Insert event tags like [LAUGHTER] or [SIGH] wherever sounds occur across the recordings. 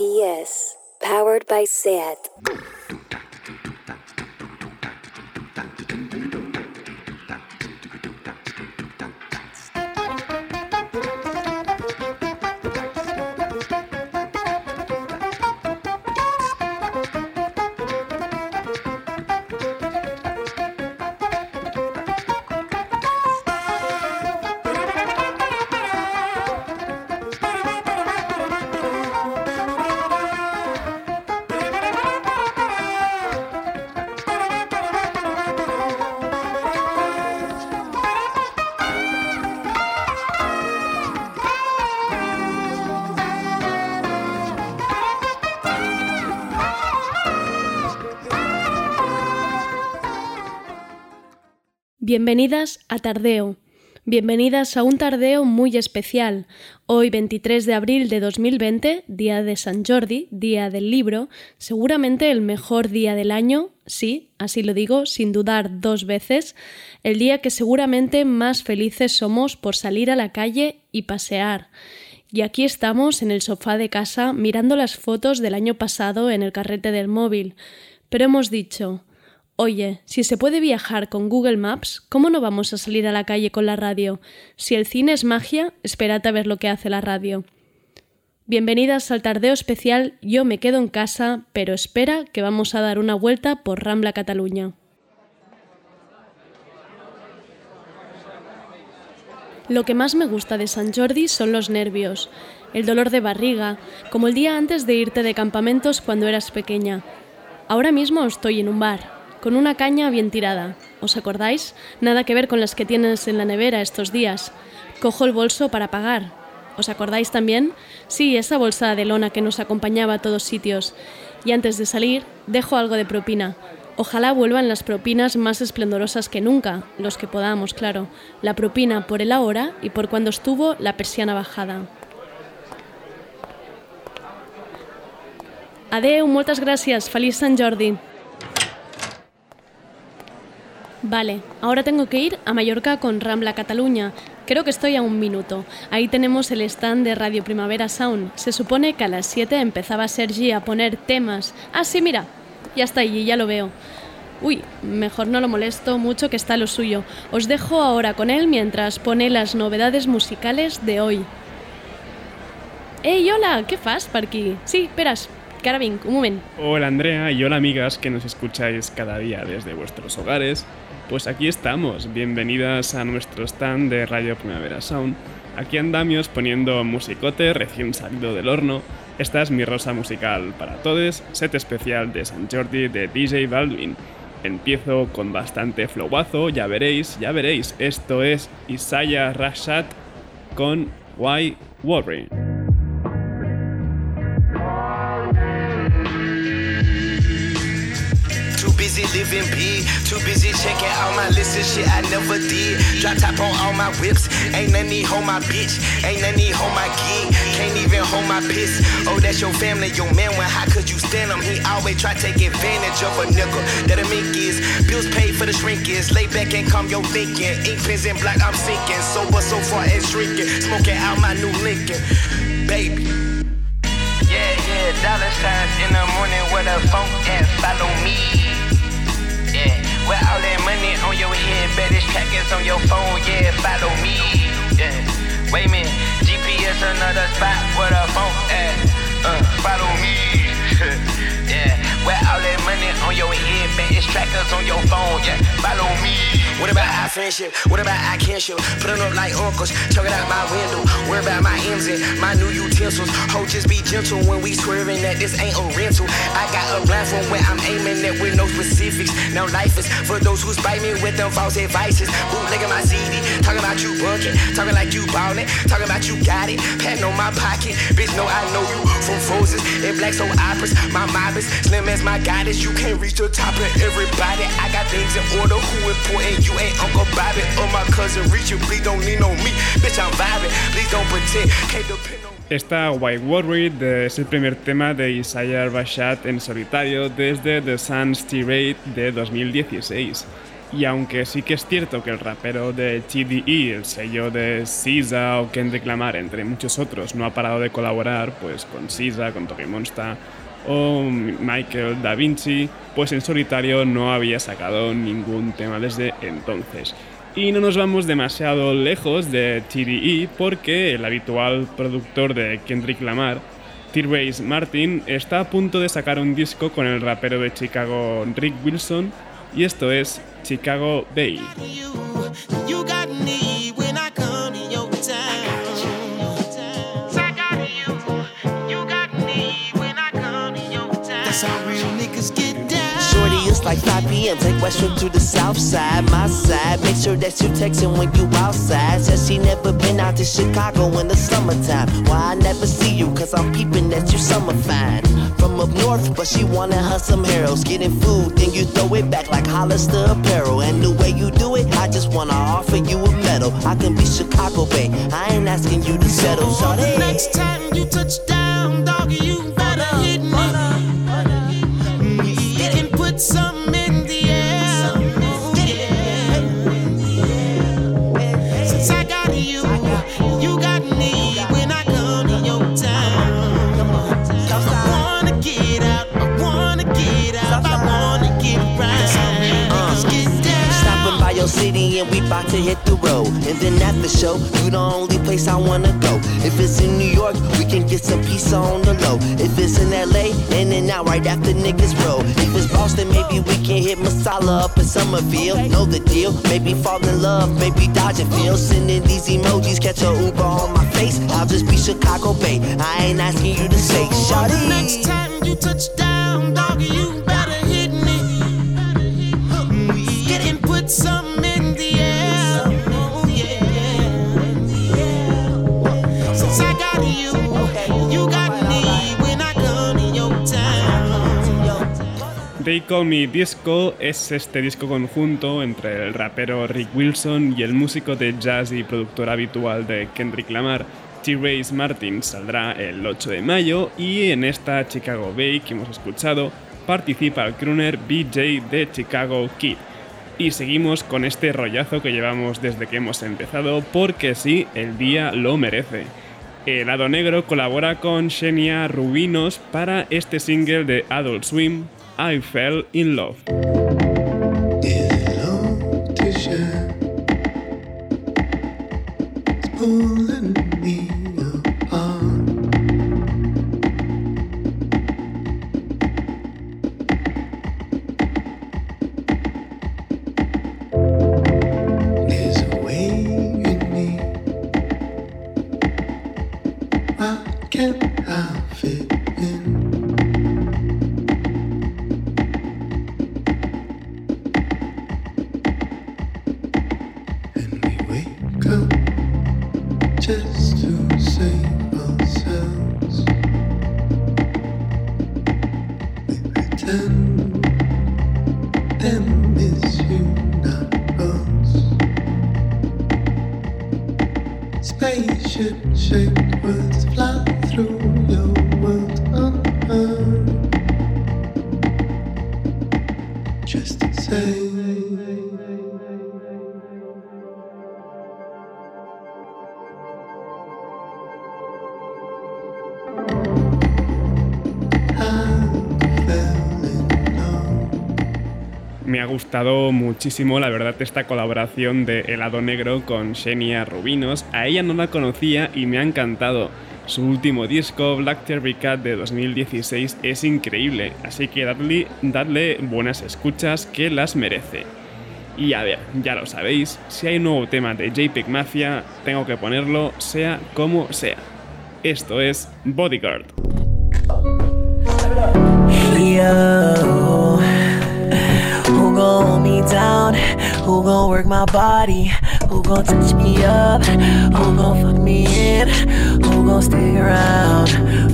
PS, powered by SAT. Bienvenidas a Tardeo. Bienvenidas a un tardeo muy especial. Hoy, 23 de abril de 2020, día de San Jordi, día del libro, seguramente el mejor día del año, sí, así lo digo, sin dudar dos veces, el día que seguramente más felices somos por salir a la calle y pasear. Y aquí estamos en el sofá de casa mirando las fotos del año pasado en el carrete del móvil. Pero hemos dicho, Oye, si se puede viajar con Google Maps, ¿cómo no vamos a salir a la calle con la radio? Si el cine es magia, espérate a ver lo que hace la radio. Bienvenidas al tardeo especial Yo me quedo en casa, pero espera que vamos a dar una vuelta por Rambla Cataluña. Lo que más me gusta de San Jordi son los nervios, el dolor de barriga, como el día antes de irte de campamentos cuando eras pequeña. Ahora mismo estoy en un bar, con una caña bien tirada. ¿Os acordáis? Nada que ver con las que tienes en la nevera estos días. Cojo el bolso para pagar. ¿Os acordáis también? Sí, esa bolsa de lona que nos acompañaba a todos sitios. Y antes de salir, dejo algo de propina. Ojalá vuelvan las propinas más esplendorosas que nunca, los que podamos, claro. La propina por el ahora y por cuando estuvo la persiana bajada. Adeu, muchas gracias. Feliz San Jordi. Vale, ahora tengo que ir a Mallorca con Rambla Cataluña. Creo que estoy a un minuto. Ahí tenemos el stand de Radio Primavera Sound. Se supone que a las 7 empezaba Sergi a poner temas. Ah, sí, mira. Ya está allí, ya lo veo. Uy, mejor no lo molesto mucho que está lo suyo. Os dejo ahora con él mientras pone las novedades musicales de hoy. ¡Ey, hola! ¿Qué fas per aquí? Sí, esperas. Carabin, un momento. Hola Andrea y hola amigas que nos escucháis cada día desde vuestros hogares pues aquí estamos, bienvenidas a nuestro stand de Radio Primavera Sound. Aquí andamios poniendo musicote recién salido del horno. Esta es mi rosa musical para todos, set especial de San Jordi de DJ Baldwin. Empiezo con bastante flowazo, ya veréis, ya veréis. Esto es Isaiah Rashad con Why Worry. Living big, too busy checking all my lists of shit I never did. Drop top on all my whips, ain't none need hold my bitch, ain't none need hold my gig, can't even hold my piss. Oh, that's your family, your man. When how could you stand him? He always try take advantage of a nickel. That a mink is bills paid for the shrink is. Lay back and come your thinking. Ink pens in black, I'm sinking. Sober so far and shrinking, smoking out my new Lincoln, baby. Yeah, yeah, dollar signs in the morning where the phone at. Follow me. With all that money on your head, better trackers on your phone, yeah, follow me. Yeah, wait a minute, GPS another spot where the phone at. Uh, follow me. [LAUGHS] yeah, with all that money on your head, better trackers on your phone, yeah, follow me. What about our friendship? What about our kinship? Put up like uncles, chuck it out my window. Worry about my M's and my new utensils. Ho, just be gentle when we swerving that this ain't a rental. I got a plan from where I'm aiming at with no specifics. Now life is for those who spite me with them false advices. Bootlegging my CD, talking about you bunking, talking like you ballin', talking about you got it, patting on my pocket. Bitch, know I know you from Frozen and Black Soul Operas. My mob is slim as my goddess. You can't reach the top of everybody. I got things in order. Who important? You ain't Uncle Bobby or my cousin Richard. Please don't lean on me. Bitch, I'm vibing. Please don't pretend. Can't depend on Esta White Worried es el primer tema de Isaiah Bashat en solitario desde The Sun's Tirade de 2016. Y aunque sí que es cierto que el rapero de TDE, el sello de SZA o Kendrick Lamar, entre muchos otros, no ha parado de colaborar pues con SZA, con Toby Monsta o Michael Da Vinci, pues en solitario no había sacado ningún tema desde entonces. Y no nos vamos demasiado lejos de TDE porque el habitual productor de Kendrick Lamar, T-Race Martin, está a punto de sacar un disco con el rapero de Chicago Rick Wilson y esto es Chicago Bay. It's like 5 p.m. Take Western to the south side, my side. Make sure that you texting when you outside. Says she never been out to Chicago in the summertime. Why I never see you? Cause I'm peeping that you summer fine. From up north, but she wanted her some heroes. Getting food, then you throw it back like Hollister apparel. And the way you do it, I just wanna offer you a medal. I can be Chicago Bay. I ain't asking you to settle. So the next time you touch down, doggy, you better hit the road. And then at the show, you the only place I wanna go. If it's in New York, we can get some pizza on the low. If it's in LA, in and out right after niggas roll. If it's Boston, maybe we can hit Masala up in Somerville. Know the deal, maybe fall in love, maybe dodge a feel. Sending these emojis, catch a Uber on my face. I'll just be Chicago Bay. I ain't asking you to say, Shawty. Next time you touch down, They Call Me Disco es este disco conjunto entre el rapero Rick Wilson y el músico de jazz y productor habitual de Kendrick Lamar, T-Race Martin. Saldrá el 8 de mayo y en esta Chicago Bay que hemos escuchado participa el crooner BJ de Chicago Kid. Y seguimos con este rollazo que llevamos desde que hemos empezado porque sí, el día lo merece. El Lado Negro colabora con Shenia Rubinos para este single de Adult Swim, I Fell in Love. Gustado muchísimo, la verdad, esta colaboración de Helado Negro con Xenia Rubinos. A ella no la conocía y me ha encantado. Su último disco, Black Cherry Cat de 2016, es increíble, así que dadle, dadle buenas escuchas que las merece. Y a ver, ya lo sabéis, si hay un nuevo tema de JPEG Mafia, tengo que ponerlo sea como sea. Esto es Bodyguard. Yo, who gon' hold me down? Who gon' work my body? Who gon' touch me up? Who gon' fuck me in? Who gon' stick around?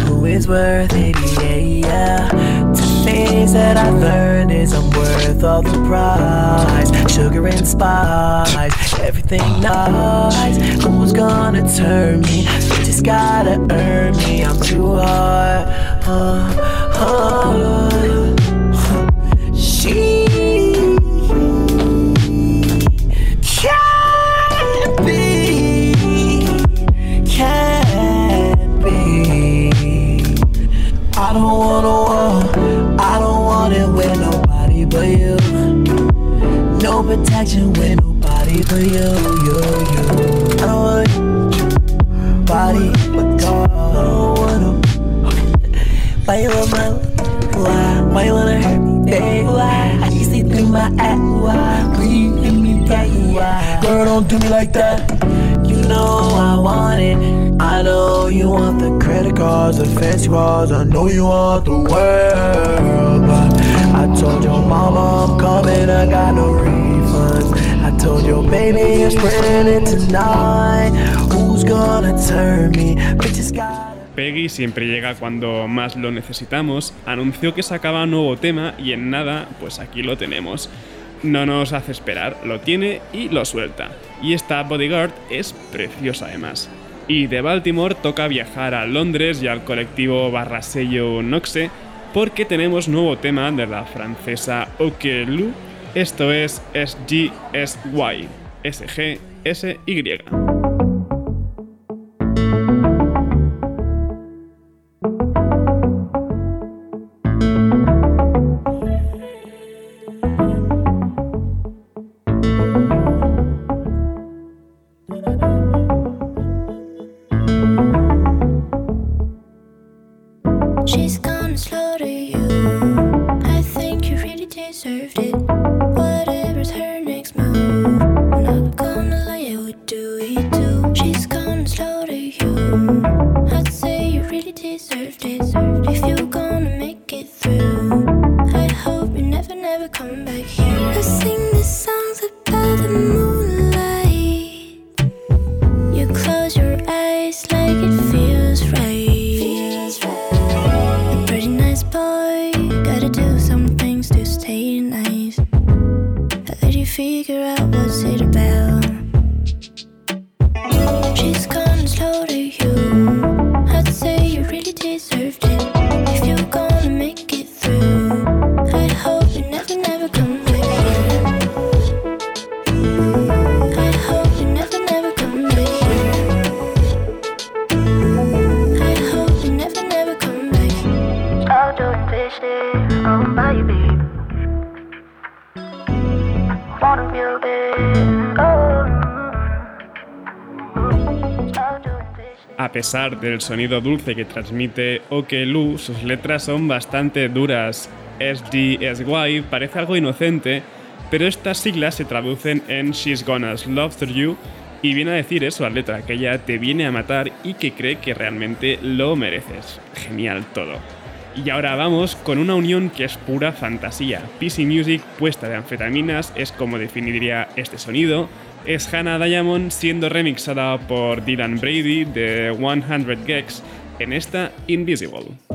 Who is worth it? Yeah, yeah. Two things that I've learned is I'm worth all the price. Sugar and spice, everything nice. Who's gonna turn me? You just gotta earn me. I'm too hard. Uh, uh, she Protection with nobody but you, you, you. I don't want body but. I don't wanna. [LAUGHS] Why you want my why? Why you wanna hurt me, babe? Why? I can see through my act. Why? Please give me back. Why? Girl, don't do me like that. You know I want it. I know you want the credit cards, the fancy cars. I know you want the world. But I told your mama I'm coming. I got no refunds. Peggy siempre llega cuando más lo necesitamos, anunció que sacaba nuevo tema y en nada, pues aquí lo tenemos. No nos hace esperar, lo tiene y lo suelta. Y esta Bodyguard es preciosa además. Y de Baltimore toca viajar a Londres y al colectivo barra sello Noxe porque tenemos nuevo tema de la francesa Okelu. Esto es SGSY. SGSY. Pesar del sonido dulce que transmite Okelu, sus letras son bastante duras. SDSY parece algo inocente, pero estas siglas se traducen en She's Gonna Slaughter You y viene a decir eso la letra, que ella te viene a matar y que cree que realmente lo mereces. Genial todo. Y ahora vamos con una unión que es pura fantasía. PC Music puesta de anfetaminas es como definiría este sonido. Es Hannah Diamond siendo remixada por Dylan Brady de 100 Gex en esta Invisible.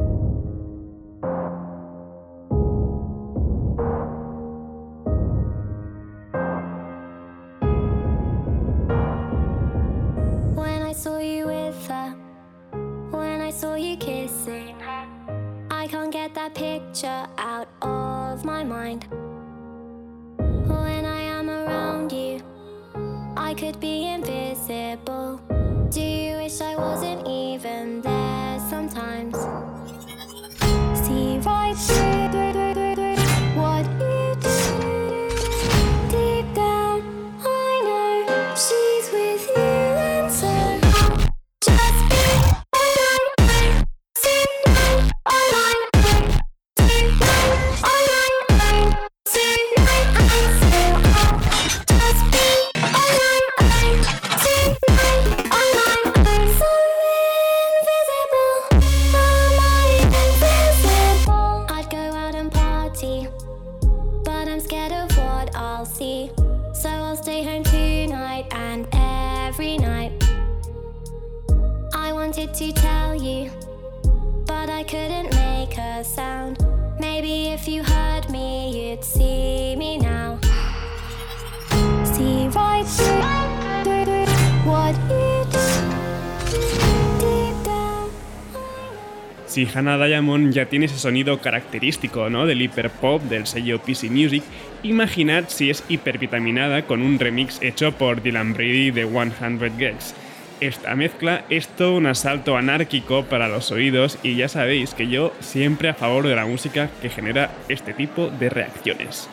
Hannah Diamond ya tiene ese sonido característico ¿no? del hiperpop del sello PC Music, imaginad si es hipervitaminada con un remix hecho por Dylan Brady de 100 Gex. Esta mezcla es todo un asalto anárquico para los oídos y ya sabéis que yo siempre a favor de la música que genera este tipo de reacciones.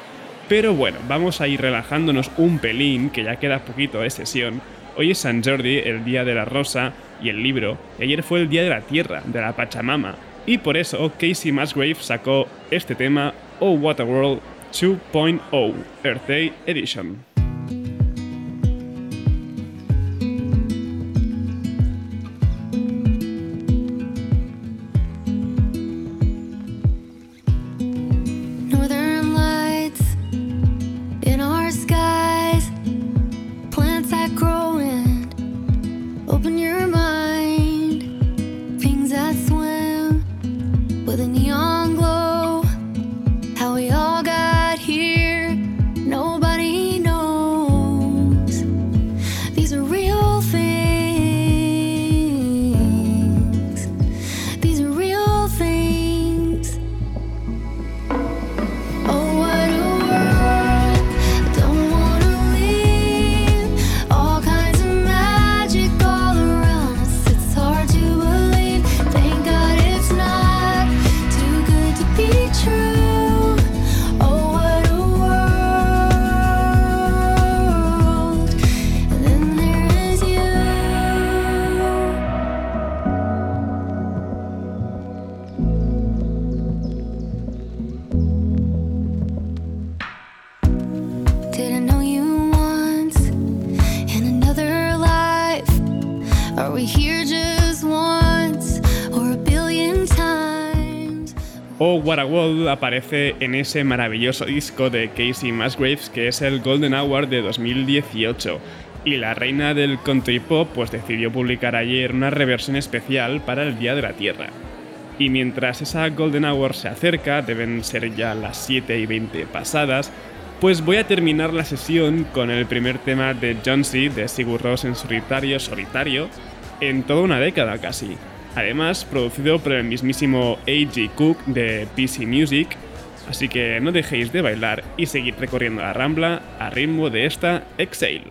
Pero bueno, vamos a ir relajándonos un pelín, que ya queda poquito de sesión. Hoy es San Jordi, el día de la rosa y el libro, y ayer fue el día de la tierra, de la Pachamama, y por eso Casey Musgrave sacó este tema, Oh What a World 2.0 Earth Day Edition. What a aparece en ese maravilloso disco de Casey Musgraves que es el Golden Hour de 2018 y la reina del country pop pues decidió publicar ayer una reversión especial para el Día de la Tierra. Y mientras esa Golden Hour se acerca, deben ser ya las 7 y 20 pasadas, pues voy a terminar la sesión con el primer tema de Johnsy de Sigur Rós en solitario solitario en toda una década casi. Además, producido por el mismísimo A.G. Cook de PC Music, así que no dejéis de bailar y seguir recorriendo la rambla a ritmo de esta Exhale.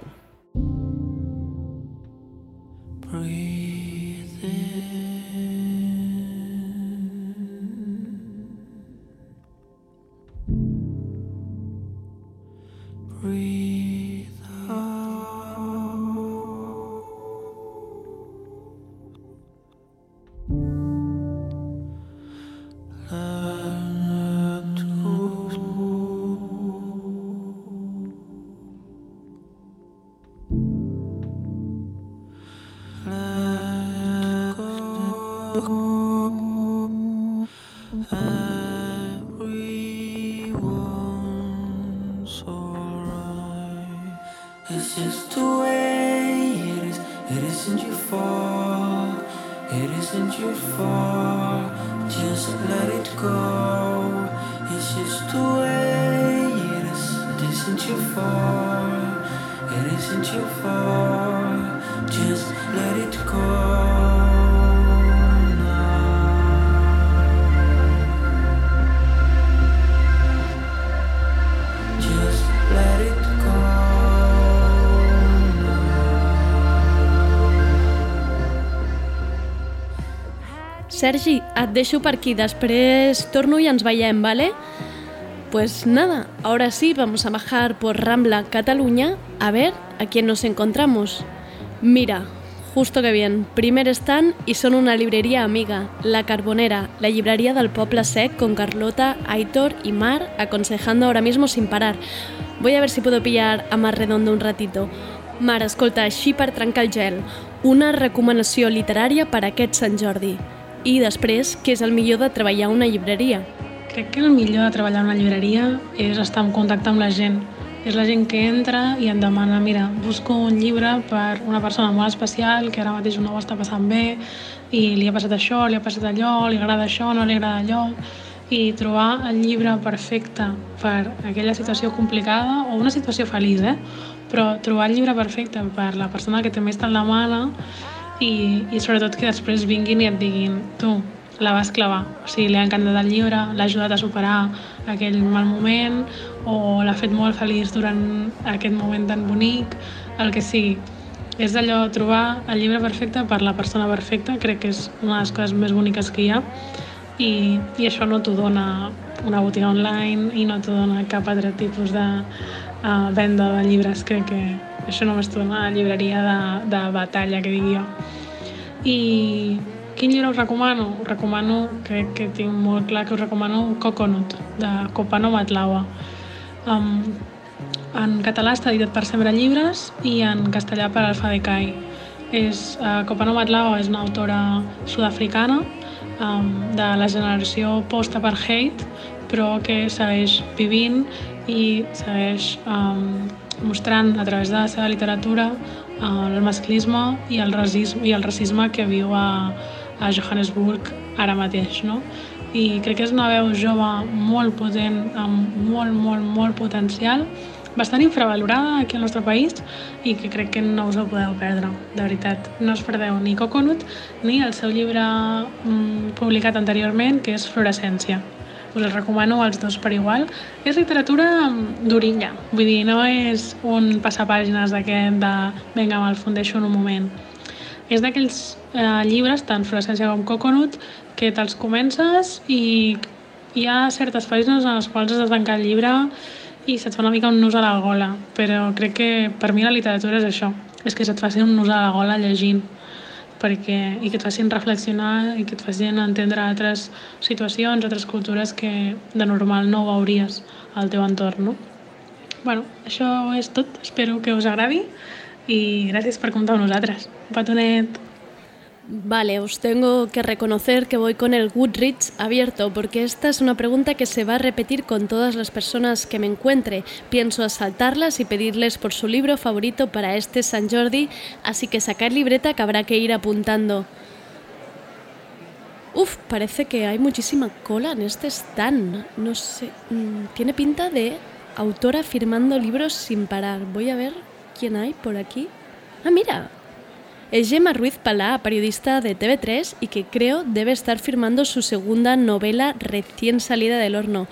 Sergi, et deixo per aquí, després torno i ens veiem, ¿vale? Pues nada, ahora sí vamos a bajar por Rambla, Cataluña, a ver a quién nos encontramos. Mira, justo que bien, primer stand y son una librería amiga, La Carbonera, la librería del Poble Sec con Carlota, Aitor y Mar aconsejando ahora mismo sin parar. Voy a ver si puedo pillar a Mar Redondo un ratito. Mar, escolta, així per trencar el gel, una recomanació literària per aquest Sant Jordi. I després, què és el millor de treballar a una llibreria? Crec que el millor de treballar en una llibreria és estar en contacte amb la gent. És la gent que entra i em demana, mira, busco un llibre per una persona molt especial que ara mateix no ho està passant bé i li ha passat això, li ha passat allò, li agrada això, no li agrada allò i trobar el llibre perfecte per aquella situació complicada o una situació feliç, eh? però trobar el llibre perfecte per la persona que també està en la mana i, i sobretot que després vinguin i et diguin tu, la vas clavar. O sigui, li ha encantat el llibre, l'ha ajudat a superar aquell mal moment o l'ha fet molt feliç durant aquest moment tan bonic, el que sigui. és allò trobar el llibre perfecte per la persona perfecta, crec que és una de les coses més boniques que hi ha i, i això no t'ho dona una botiga online i no t'ho dona cap altre tipus de uh, venda de llibres, crec que això només t'ho dona la llibreria de, de batalla, que digui jo. I quin llibre us recomano? Us recomano, crec que tinc molt clar que us recomano Coconut, de Copano Matlaua. Um, en català està editat per Sembra Llibres i en castellà per Alfa de Cai. És, uh, Copano Matlaua és una autora sud-africana um, de la generació post-apartheid, però que segueix vivint i segueix um, mostrant a través de la seva literatura uh, el masclisme i el, racisme, i el racisme que viu a, a Johannesburg ara mateix. No? I crec que és una veu jove molt potent, amb molt, molt, molt potencial, bastant infravalorada aquí al nostre país i que crec que no us el podeu perdre, de veritat. No us perdeu ni Coconut ni el seu llibre mm, publicat anteriorment, que és Fluorescència. Us recomano els dos per igual. És literatura d'orilla, vull dir, no és un passapàgines d'aquest de vinga, me'l fundeixo en un moment. És d'aquells eh, llibres, tant Fluorescència com Coconut, que te'ls comences i hi ha certes pàgines en les quals has de tancar el llibre i se't fa una mica un nus a la gola, però crec que per mi la literatura és això, és que se't faci un nus a la gola llegint perquè, i que et facin reflexionar i que et facin entendre altres situacions, altres cultures que de normal no veuries al teu entorn. No? bueno, això és tot, espero que us agradi i gràcies per comptar amb nosaltres. Un petonet! Vale, os tengo que reconocer que voy con el Goodreads abierto porque esta es una pregunta que se va a repetir con todas las personas que me encuentre. Pienso asaltarlas y pedirles por su libro favorito para este San Jordi, así que sacar libreta que habrá que ir apuntando. Uf, parece que hay muchísima cola en este stand. No sé, mm, tiene pinta de autora firmando libros sin parar. Voy a ver quién hay por aquí. Ah, mira, es Gemma Ruiz Palá, periodista de TV3 y que creo debe estar firmando su segunda novela recién salida del horno.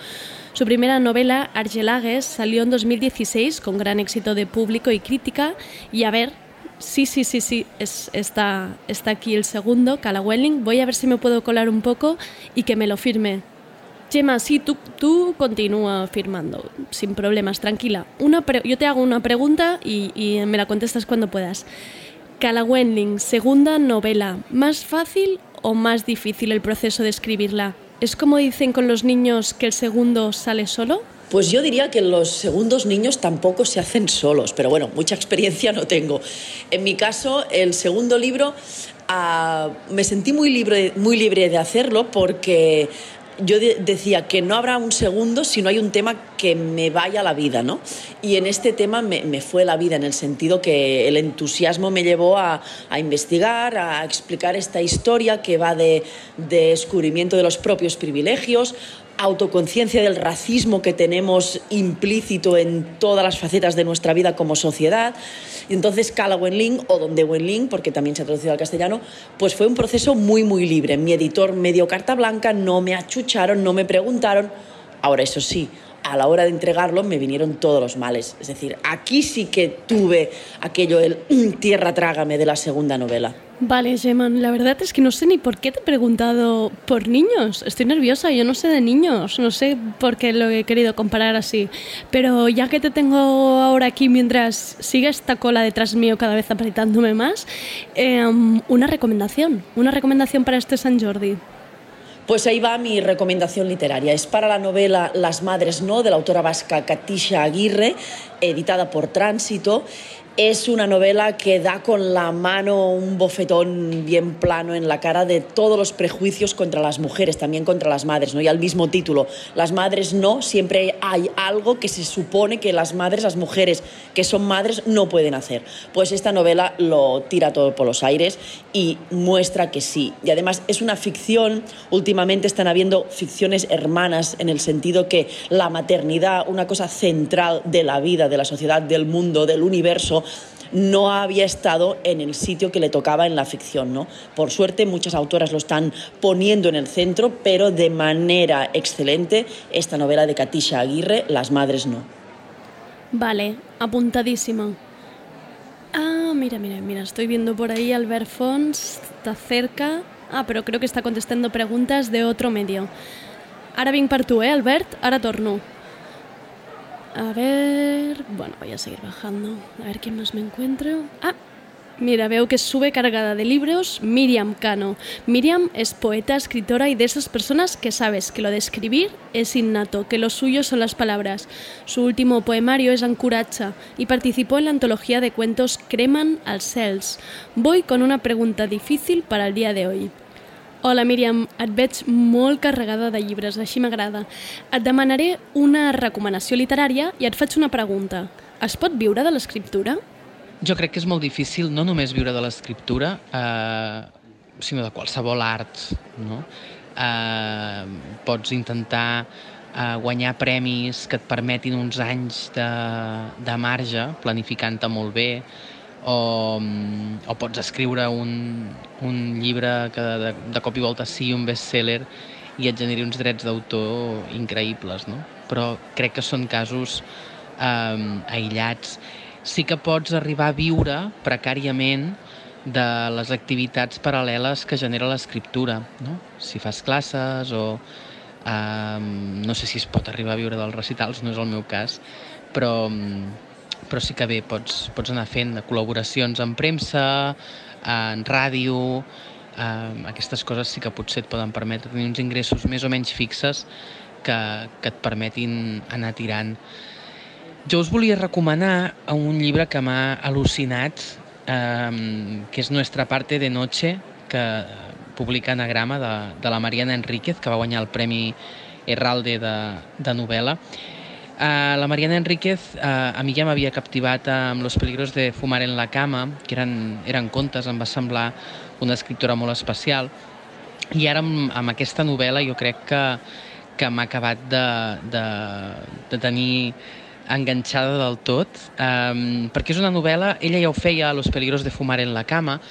Su primera novela, Argelagues, salió en 2016 con gran éxito de público y crítica. Y a ver, sí, sí, sí, sí, es, está, está aquí el segundo, Calawelling. Voy a ver si me puedo colar un poco y que me lo firme. Gemma, sí, tú, tú continúa firmando, sin problemas, tranquila. Una yo te hago una pregunta y, y me la contestas cuando puedas. Wenling, segunda novela. ¿Más fácil o más difícil el proceso de escribirla? ¿Es como dicen con los niños que el segundo sale solo? Pues yo diría que los segundos niños tampoco se hacen solos, pero bueno, mucha experiencia no tengo. En mi caso, el segundo libro uh, me sentí muy libre, muy libre de hacerlo porque yo de decía que no habrá un segundo si no hay un tema que me vaya la vida, ¿no? Y en este tema me, fue la vida, en el sentido que el entusiasmo me llevó a, investigar, a explicar esta historia que va de descubrimiento de los propios privilegios, autoconciencia del racismo que tenemos implícito en todas las facetas de nuestra vida como sociedad. Y entonces Cala Wenling, o Donde Wenling, porque también se ha traducido al castellano, pues fue un proceso muy, muy libre. Mi editor me dio carta blanca, no me achucharon, no me preguntaron. Ahora, eso sí, a la hora de entregarlo me vinieron todos los males. Es decir, aquí sí que tuve aquello, el tierra trágame de la segunda novela. Vale, Geman, la verdad es que no sé ni por qué te he preguntado por niños. Estoy nerviosa, yo no sé de niños, no sé por qué lo he querido comparar así. Pero ya que te tengo ahora aquí mientras sigue esta cola detrás mío cada vez apretándome más, eh, una recomendación, una recomendación para este San Jordi. Pues ahí va mi recomendación literaria. Es para la novela Las Madres No, de la autora vasca Katisha Aguirre, editada por Tránsito. Es una novela que da con la mano un bofetón bien plano en la cara de todos los prejuicios contra las mujeres, también contra las madres, ¿no? Y al mismo título, las madres no, siempre hay algo que se supone que las madres, las mujeres que son madres, no pueden hacer. Pues esta novela lo tira todo por los aires y muestra que sí. Y además es una ficción, últimamente están habiendo ficciones hermanas en el sentido que la maternidad, una cosa central de la vida, de la sociedad, del mundo, del universo, no había estado en el sitio que le tocaba en la ficción. ¿no? Por suerte, muchas autoras lo están poniendo en el centro, pero de manera excelente esta novela de Katisha Aguirre, Las Madres no. Vale, apuntadísima. Ah, mira, mira, mira, estoy viendo por ahí Albert Fons, está cerca. Ah, però creo que està contestando preguntas de otro medio. Ara vinc per eh, Albert? Ara torno. A ver... Bueno, voy a seguir bajando. A ver quién más me encuentro. Ah, Mira, veo que sube cargada de libros Miriam Cano. Miriam es poeta, escritora y de esas personas que sabes que lo de escribir es innato, que lo suyo son las palabras. Su último poemario es Ancuracha y participó en la antología de cuentos Creman al Cels. Voy con una pregunta difícil para el día de hoy. Hola Míriam, et veig molt carregada de llibres, així m'agrada. Et demanaré una recomanació literària i et faig una pregunta. Es pot viure de l'escriptura? Jo crec que és molt difícil no només viure de l'escriptura, eh, sinó de qualsevol art. No? Eh, pots intentar eh, guanyar premis que et permetin uns anys de, de marge, planificant-te molt bé, o, o pots escriure un, un llibre que de, de cop i volta sigui un bestseller i et generi uns drets d'autor increïbles, no? Però crec que són casos eh, aïllats sí que pots arribar a viure precàriament de les activitats paral·leles que genera l'escriptura, no? Si fas classes o... Eh, no sé si es pot arribar a viure dels recitals, no és el meu cas, però, però sí que bé, pots, pots anar fent col·laboracions en premsa, en ràdio, eh, aquestes coses sí que potser et poden permetre tenir uns ingressos més o menys fixes que, que et permetin anar tirant jo us volia recomanar un llibre que m'ha al·lucinat, eh, que és Nuestra parte de noche, que publica Anagrama de, de la Mariana Enríquez, que va guanyar el Premi Herralde de, de novel·la. Uh, la Mariana Enríquez uh, a mi ja m'havia captivat amb Los peligros de fumar en la cama, que eren, eren contes, em va semblar una escriptora molt especial, i ara amb, amb aquesta novel·la jo crec que, que m'ha acabat de, de, de tenir enganxada del tot, um, perquè és una novel·la, ella ja ho feia Los peligros de fumar en la cama,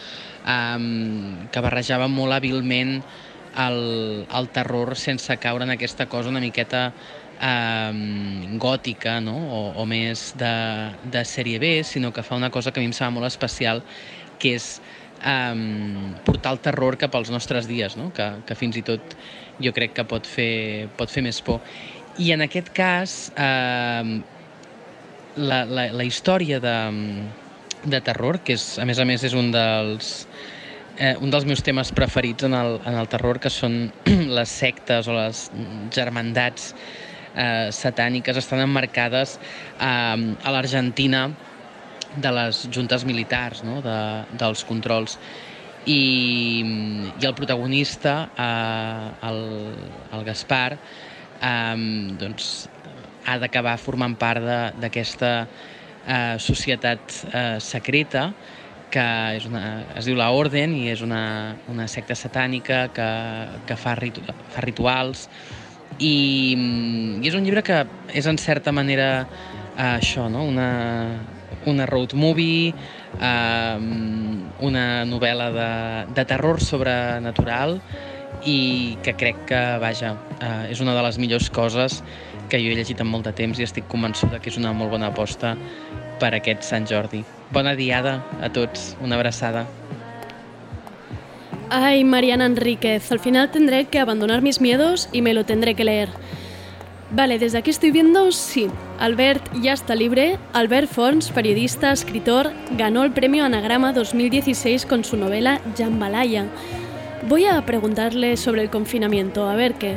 um, que barrejava molt hàbilment el, el terror sense caure en aquesta cosa una miqueta um, gòtica no? o, o més de, de sèrie B, sinó que fa una cosa que a mi em sembla molt especial, que és um, portar el terror cap als nostres dies, no? que, que fins i tot jo crec que pot fer, pot fer més por. I en aquest cas, eh, la, la, la història de, de terror, que és, a més a més és un dels, eh, un dels meus temes preferits en el, en el terror, que són [CLEARS THROAT] les sectes o les germandats eh, satàniques, estan emmarcades eh, a l'Argentina de les juntes militars, no? de, dels controls. I, i el protagonista, eh, el, el Gaspar, eh, doncs, ha d'acabar formant part d'aquesta eh, societat eh, secreta que és una, es diu la Orden i és una, una secta satànica que, que fa, ritu, fa rituals i, i és un llibre que és en certa manera eh, això, no? una, una road movie, eh, una novel·la de, de terror sobrenatural i que crec que, vaja, eh, és una de les millors coses que jo he llegit en molt de temps i estic convençuda que és una molt bona aposta per aquest Sant Jordi. Bona diada a tots, una abraçada. Ay, Mariana Enríquez, al final tendré que abandonar mis miedos y me lo tendré que leer. Vale, desde aquí estoy viendo, sí, Albert ya está libre. Albert Fons, periodista, escritor, ganó el premio Anagrama 2016 con su novela Jambalaya. Voy a preguntarle sobre el confinamiento, a ver qué.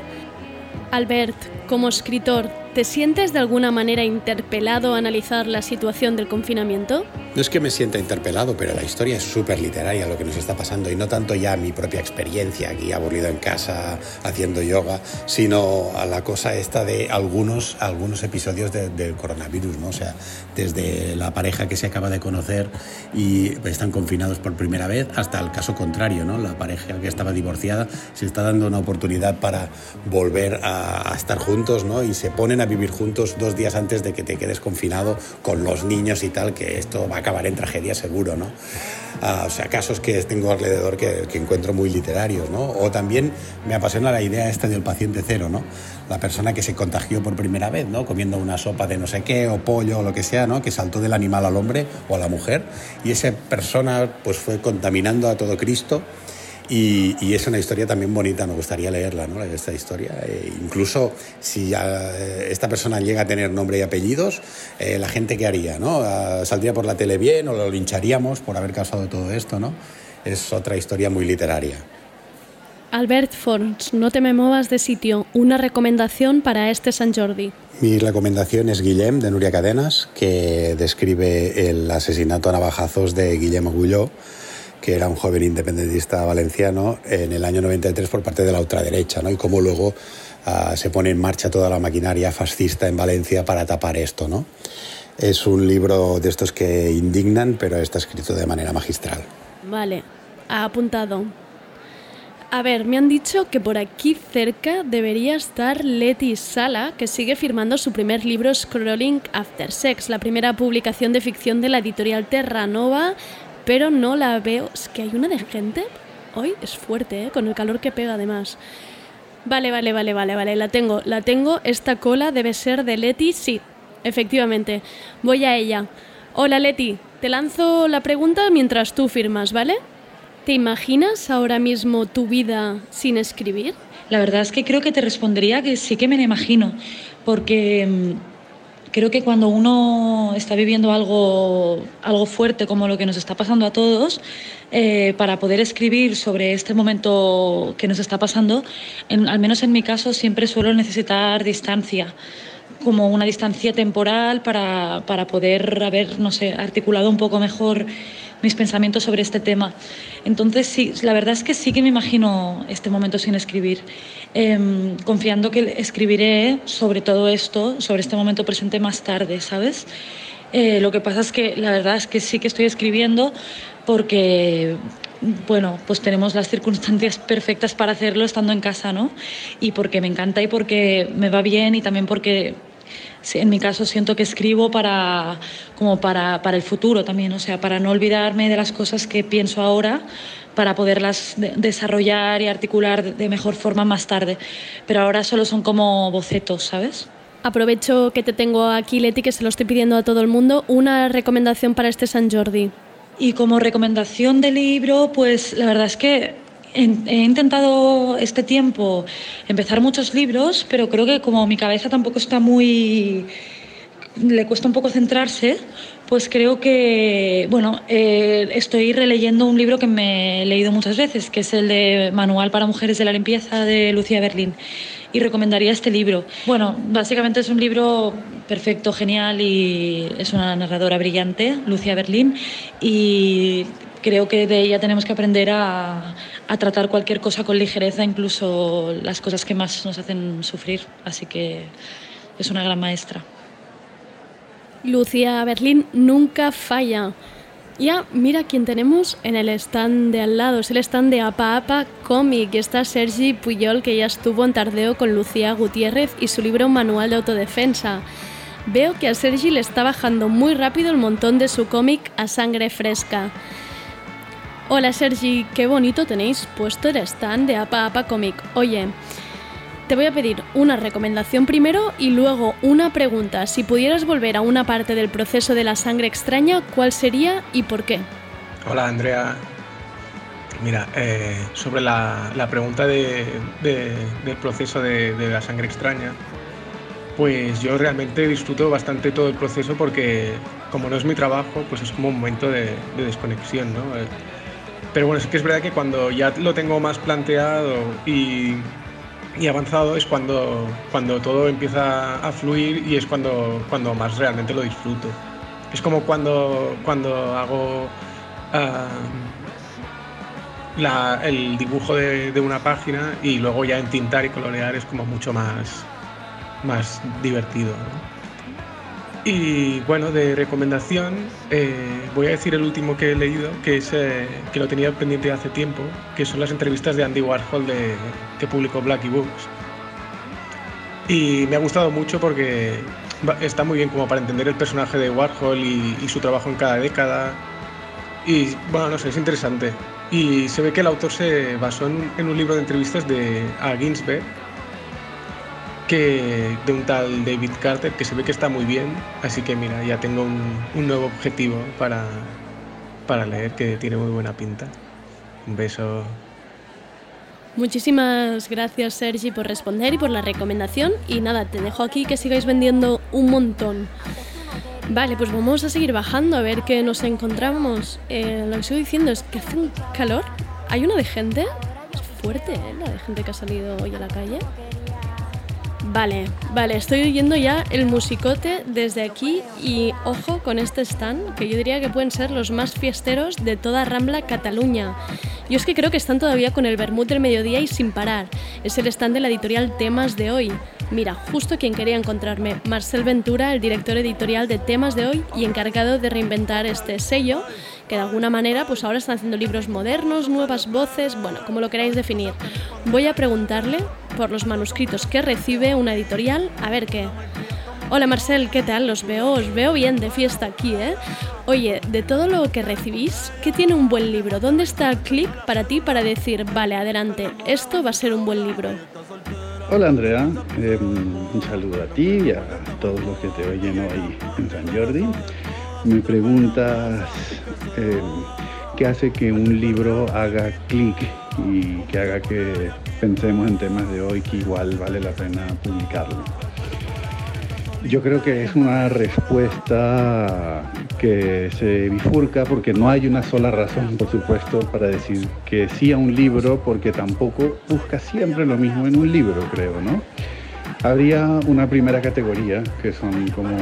Albert, como escritor, ¿te sientes de alguna manera interpelado a analizar la situación del confinamiento? No es que me sienta interpelado, pero la historia es súper literaria lo que nos está pasando y no tanto ya mi propia experiencia aquí aburrido en casa haciendo yoga, sino a la cosa esta de algunos, algunos episodios de, del coronavirus, ¿no? O sea, desde la pareja que se acaba de conocer y están confinados por primera vez hasta el caso contrario, ¿no? La pareja que estaba divorciada se está dando una oportunidad para volver a, a estar juntos, ¿no? Y se ponen a vivir juntos dos días antes de que te quedes confinado con los niños y tal, que esto va a acabar en tragedia seguro, ¿no? Ah, o sea, casos que tengo alrededor que, que, encuentro muy literarios, ¿no? O también me apasiona la idea esta del paciente cero, ¿no? La persona que se contagió por primera vez, ¿no? Comiendo una sopa de no sé qué, o pollo, o lo que sea, ¿no? Que saltó del animal al hombre o a la mujer, y esa persona pues fue contaminando a todo Cristo y, y, es una historia también bonita, me gustaría leerla, ¿no? esta historia. E incluso si eh, esta persona llega a tener nombre y apellidos, eh, la gente qué haría, ¿no? Uh, ¿Saldría por la tele bien o lo lincharíamos por haber causado todo esto, ¿no? Es otra historia muy literaria. Albert Fons, no te me muevas de sitio. Una recomendación para este San Jordi. Mi recomendación es Guillem, de Nuria Cadenas, que describe el asesinato a navajazos de Guillem Agulló que era un joven independentista valenciano en el año 93 por parte de la ultraderecha, ¿no? Y cómo luego uh, se pone en marcha toda la maquinaria fascista en Valencia para tapar esto, ¿no? Es un libro de estos que indignan, pero está escrito de manera magistral. Vale, ha apuntado. A ver, me han dicho que por aquí cerca debería estar Leti Sala, que sigue firmando su primer libro Scrolling After Sex, la primera publicación de ficción de la editorial Terranova, pero no la veo. Es que hay una de gente. Hoy es fuerte, ¿eh? con el calor que pega además. Vale, vale, vale, vale, vale, la tengo, la tengo. Esta cola debe ser de Leti, sí, efectivamente. Voy a ella. Hola Leti, te lanzo la pregunta mientras tú firmas, ¿vale? ¿Te imaginas ahora mismo tu vida sin escribir? La verdad es que creo que te respondería que sí que me la imagino, porque creo que cuando uno está viviendo algo, algo fuerte como lo que nos está pasando a todos, eh, para poder escribir sobre este momento que nos está pasando, en, al menos en mi caso siempre suelo necesitar distancia como una distancia temporal para, para poder haber, no sé, articulado un poco mejor mis pensamientos sobre este tema. Entonces, sí, la verdad es que sí que me imagino este momento sin escribir, eh, confiando que escribiré sobre todo esto, sobre este momento presente más tarde, ¿sabes? Eh, lo que pasa es que la verdad es que sí que estoy escribiendo porque bueno, pues tenemos las circunstancias [LAUGHS] perfectas para hacerlo estando en casa, ¿no? Y porque me encanta y porque me va bien y también porque en mi caso siento que escribo para, como para, para el futuro también, o sea, para no olvidarme de las cosas que pienso ahora, para poderlas de desarrollar y articular de mejor forma más tarde. Pero ahora solo son como bocetos, ¿sabes? Aprovecho que te tengo aquí, Leti, que se lo estoy pidiendo a todo el mundo. Una recomendación para este San Jordi. Y como recomendación de libro, pues la verdad es que he intentado este tiempo empezar muchos libros, pero creo que como mi cabeza tampoco está muy... le cuesta un poco centrarse, pues creo que, bueno, eh, estoy releyendo un libro que me he leído muchas veces, que es el de Manual para Mujeres de la Limpieza de Lucía Berlín. Y recomendaría este libro. Bueno, básicamente es un libro perfecto, genial y es una narradora brillante, Lucía Berlín, y creo que de ella tenemos que aprender a, a, tratar cualquier cosa con ligereza, incluso las cosas que más nos hacen sufrir. Así que es una gran maestra. Lucía Berlín nunca falla. Ya, mira quién tenemos en el stand de al lado. Es el stand de Apa Apa Comic. Está Sergi Puyol, que ya estuvo en Tardeo con Lucía Gutiérrez y su libro Manual de Autodefensa. Veo que a Sergi le está bajando muy rápido el montón de su cómic a sangre fresca. Hola Sergi, qué bonito tenéis puesto el stand de Apa Apa Comic. Oye, te voy a pedir una recomendación primero y luego una pregunta. Si pudieras volver a una parte del proceso de la sangre extraña, ¿cuál sería y por qué? Hola Andrea. Mira, eh, sobre la, la pregunta de, de, del proceso de, la sangre extraña, pues yo realmente disfruto bastante todo el proceso porque como no es mi trabajo, pues es un momento de, desconexión, ¿no? Pero bueno, sí que es verdad que cuando ya lo tengo más planteado y y avanzado es cuando, cuando todo empieza a fluir y es cuando, cuando más realmente lo disfruto. Es como cuando, cuando hago uh, la, el dibujo de, de, una página y luego ya en tintar y colorear es como mucho más, más divertido. ¿no? Y bueno, de recomendación, eh, voy a decir el último que he leído, que, es, eh, que lo tenía pendiente hace tiempo, que son las entrevistas de Andy Warhol de, que publicó Blackie Books. Y me ha gustado mucho porque está muy bien como para entender el personaje de Warhol y, su trabajo en cada década. Y bueno, no sé, es interesante. Y se ve que el autor se basó en un, libro de entrevistas de Ginsberg, que, de un tal David Carter, que se ve que está muy bien. Así que mira, ya tengo un, un nuevo objetivo para, para leer, que tiene muy buena pinta. Un beso. Muchísimas gracias Sergi por responder y por la recomendación y nada, te dejo aquí que sigáis vendiendo un montón. Vale, pues vamos a seguir bajando a ver qué nos encontramos. Eh, lo que sigo diciendo es que hace un calor. Hay una de gente. Es fuerte, ¿eh? La de gente que ha salido hoy a la calle. Vale, vale, estoy oyendo ya el musicote desde aquí y ojo con este stand, que yo diría que pueden ser los más fiesteros de toda Rambla Cataluña. Yo es que creo que están todavía con el vermut del mediodía y sin parar. Es el stand de la editorial Temas de hoy. Mira, justo quien quería encontrarme, Marcel Ventura, el director editorial de Temas de hoy y encargado de reinventar este sello, que de alguna manera pues ahora están haciendo libros modernos, nuevas voces, bueno, como lo queráis definir. Voy a preguntarle por los manuscritos que recibe una editorial, a ver qué. Hola Marcel, ¿qué tal? Los veo, os veo bien de fiesta aquí, ¿eh? Oye, de todo lo que recibís, ¿qué tiene un buen libro? ¿Dónde está el clic para ti para decir, vale, adelante, esto va a ser un buen libro? Hola Andrea, Eh, un saludo a ti y a todos los que te oyen hoy en San Jordi. Me preguntas eh, qué hace que un libro haga clic y que haga que pensemos en temas de hoy que igual vale la pena publicarlo. Yo creo que es una respuesta que se bifurca porque no hay una sola razón, por supuesto, para decir que sí a un libro, porque tampoco busca siempre lo mismo en un libro, creo, ¿no? Habría una primera categoría que son como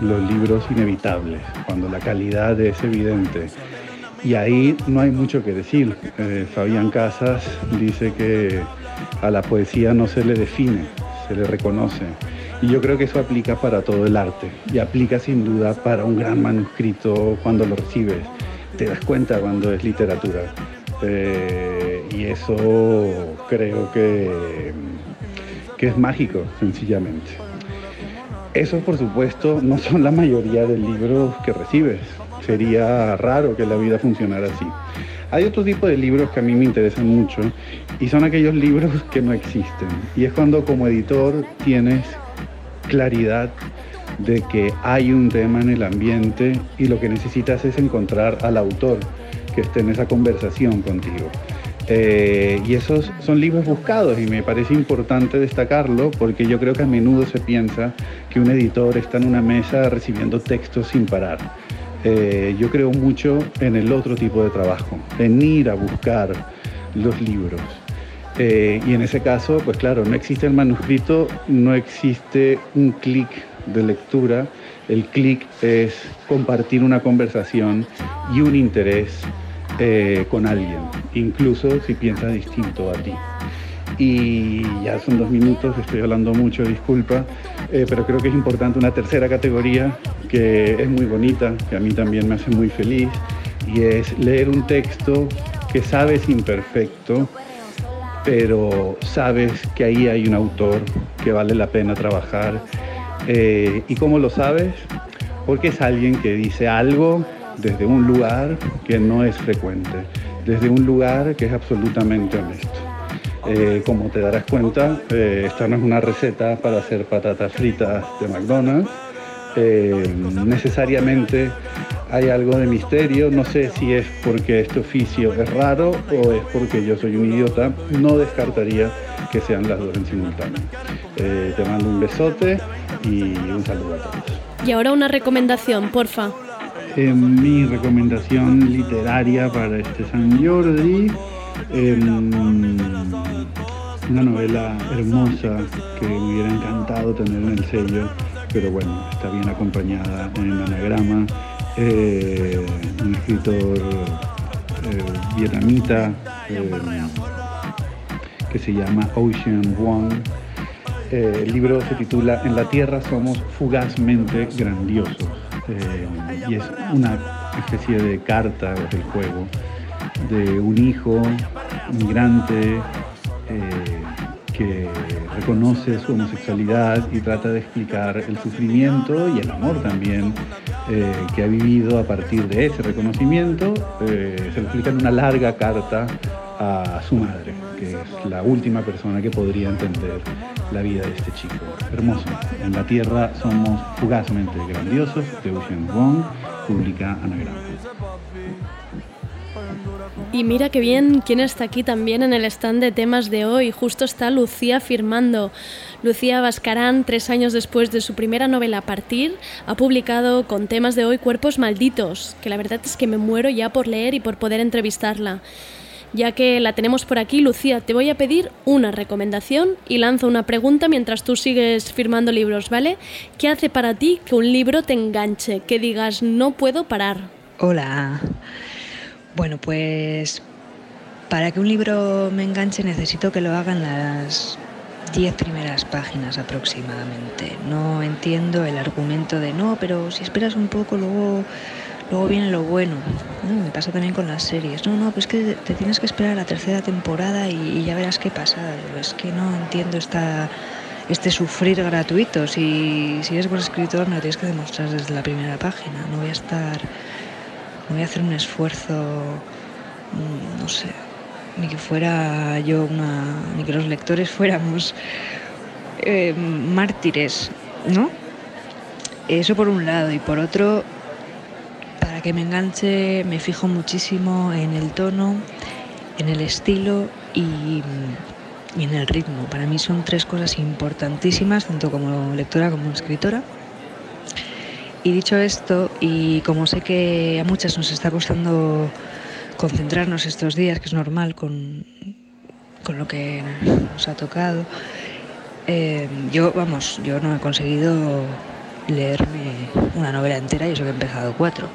los libros inevitables, cuando la calidad es evidente. Y ahí no hay mucho que decir. Eh, Fabián Casas dice que a la poesía no se le define, se le reconoce. Y yo creo que eso aplica para todo el arte y aplica sin duda para un gran manuscrito cuando lo recibes. Te das cuenta cuando es literatura. Eh, y eso creo que, que es mágico, sencillamente. Esos, por supuesto, no son la mayoría de libros que recibes. Sería raro que la vida funcionara así. Hay otro tipo de libros que a mí me interesan mucho y son aquellos libros que no existen. Y es cuando como editor tienes claridad de que hay un tema en el ambiente y lo que necesitas es encontrar al autor que esté en esa conversación contigo. Eh, y esos son libros buscados y me parece importante destacarlo porque yo creo que a menudo se piensa que un editor está en una mesa recibiendo textos sin parar. Eh, yo creo mucho en el otro tipo de trabajo, en ir a buscar los libros. Eh, y en ese caso, pues claro, no existe el manuscrito, no existe un clic de lectura. El clic es compartir una conversación y un interés eh, con alguien, incluso si piensa distinto a ti. Y ya son dos minutos, estoy hablando mucho, disculpa, eh, pero creo que es importante una tercera categoría que es muy bonita, que a mí también me hace muy feliz, y es leer un texto que sabes imperfecto, pero sabes que ahí hay un autor que vale la pena trabajar. Eh, ¿Y cómo lo sabes? Porque es alguien que dice algo desde un lugar que no es frecuente, desde un lugar que es absolutamente honesto. Eh, como te darás cuenta, eh, esta no es una receta para hacer patatas fritas de McDonald's. Eh, necesariamente hay algo de misterio, no sé si es porque este oficio es raro o es porque yo soy un idiota, no descartaría que sean las dos en simultáneo. Eh, te mando un besote y un saludo a todos. Y ahora una recomendación, porfa. Eh, mi recomendación literaria para este San Jordi, eh, una novela hermosa que hubiera encantado tener en el sello, pero bueno, está bien acompañada en anagrama. Eh, un escritor eh, vietnamita eh, que se llama Ocean Wong. El libro se titula En la Tierra somos fugazmente grandiosos y es una especie de carta del juego de un hijo migrante eh, que reconoce su homosexualidad y trata de explicar el sufrimiento y el amor también eh, que ha vivido a partir de ese reconocimiento. Eh, se lo explica en una larga carta a su madre, que es la última persona que podría entender la vida de este chico. Hermoso. En la Tierra somos fugazmente grandiosos, de Eugene Wong, publica Anagrama. Y mira qué bien quién está aquí también en el stand de temas de hoy. Justo está Lucía firmando. Lucía Vascarán, tres años después de su primera novela Partir, ha publicado con temas de hoy Cuerpos Malditos, que la verdad es que me muero ya por leer y por poder entrevistarla. Ya que la tenemos por aquí, Lucía, te voy a pedir una recomendación y lanzo una pregunta mientras tú sigues firmando libros, ¿vale? ¿Qué hace para ti que un libro te enganche, que digas no puedo parar? Hola. Bueno, pues para que un libro me enganche necesito que lo hagan las 10 primeras páginas aproximadamente. No entiendo el argumento de no, pero si esperas un poco luego luego viene lo bueno. ¿no? Me pasa también con las series. No, no, pues que te tienes que esperar a la tercera temporada y, ya verás qué pasa. Es que no entiendo esta este sufrir gratuito. Si, si eres buen escritor me lo tienes que demostrar desde la primera página. No voy a estar no voy a hacer un esfuerzo, mm, no sé, ni que fuera yo una, ni que los lectores fuéramos eh, mártires, ¿no? Eso por un lado y por otro, para que me enganche me fijo muchísimo en el tono, en el estilo y, y en el ritmo. Para mí son tres cosas importantísimas, tanto como lectora como escritora. Y dicho esto, y como sé que a muchas nos está costando concentrarnos estos días, que es normal con, con lo que nos ha tocado, eh, yo, vamos, yo no he conseguido leerme una novela entera y eso que he empezado cuatro.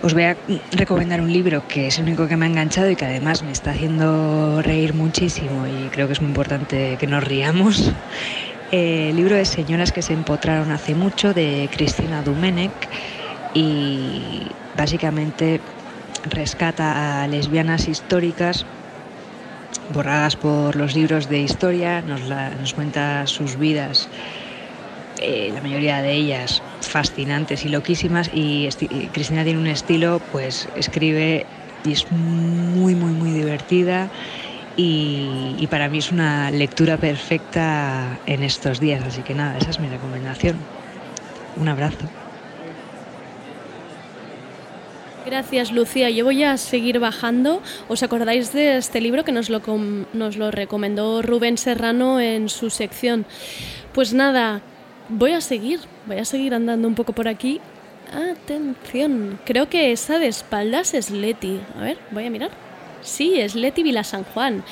Os voy a recomendar un libro que es el único que me ha enganchado y que además me está haciendo reír muchísimo y creo que es muy importante que nos riamos. El libro de Señoras que se empotraron hace mucho de Cristina Dumenech y básicamente rescata a lesbianas históricas borradas por los libros de historia, nos, cuenta sus vidas, eh, la mayoría de ellas fascinantes y loquísimas y Cristina tiene un estilo, pues escribe y es muy, muy, muy divertida y, para mí es una lectura perfecta en estos días, así que nada, esa es mi recomendación. Un abrazo. Gracias, Lucía. Yo voy a seguir bajando. ¿Os acordáis de este libro que nos lo, nos lo recomendó Rubén Serrano en su sección? Pues nada, voy a seguir. Voy a seguir andando un poco por aquí. Atención, creo que esa de espaldas es Leti. A ver, voy a mirar. Sí, es Leti Juan.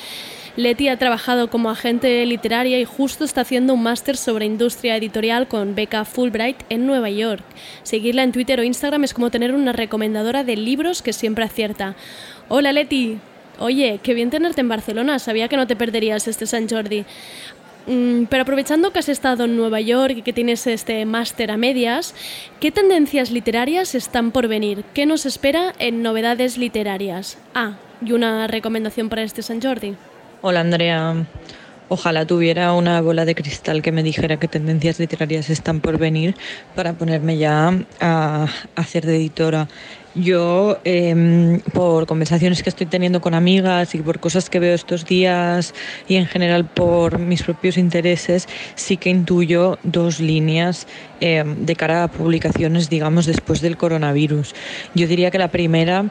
Leti ha trabajado como agente literaria y justo está haciendo un máster sobre industria editorial con beca Fulbright en Nueva York. Seguirla en Twitter o Instagram es como tener una recomendadora de libros que siempre acierta. Hola Leti. Oye, qué bien tenerte en Barcelona. Sabía que no te perderías este San Jordi. Mm, Pero aprovechando que has estado en Nueva York y que tienes este máster a medias, ¿qué tendencias literarias están por venir? ¿Qué nos espera en novedades literarias? Y una recomendación para este San Jordi. Hola Andrea, ojalá tuviera una bola de cristal que me dijera qué tendencias literarias están por venir para ponerme ya a hacer de editora. Yo, em, por conversaciones que estoy teniendo con amigas y por cosas que veo estos días y en general por mis propios intereses, sí que intuyo dos líneas em, de cara a publicaciones, digamos, después del coronavirus. Yo diría que la primera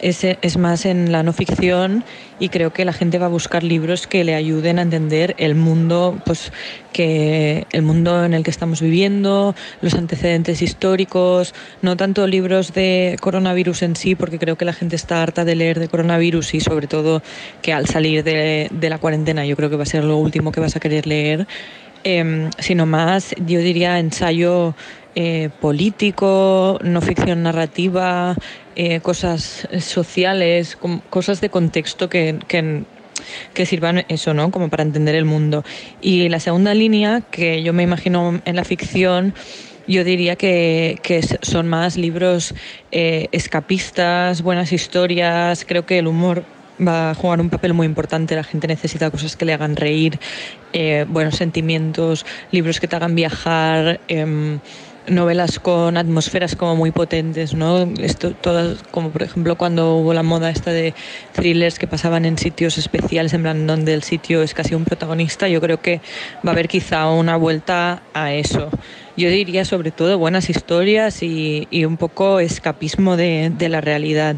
es, es más en la no ficción y creo que la gente va a buscar libros que le ayuden a entender el mundo, pues que el mundo en el que estamos viviendo, los antecedentes históricos, no tanto libros de coronavirus en sí, porque creo que la gente está harta de leer de coronavirus y sobre todo que al salir de, la cuarentena yo creo que va a ser lo último que vas a querer leer, em, sino más, yo diría, ensayo eh, político, no ficción narrativa, eh, cosas sociales, cosas de contexto que, que, sirvan eso, ¿no? Como para entender el mundo. Y la segunda línea, que yo me imagino en la ficción, yo diría que, que son más libros eh, escapistas, buenas historias. Creo que el humor va a jugar un papel muy importante. La gente necesita cosas que le hagan reír, buenos sentimientos, libros que te hagan viajar. em, novelas con atmósferas como muy potentes, ¿no? Todas, como por ejemplo cuando hubo la moda esta de thrillers que pasaban en sitios especiales, en plan donde el sitio es casi un protagonista, yo creo que va a haber quizá una vuelta a eso. Yo diría sobre todo buenas historias y, un poco escapismo de, de la realidad.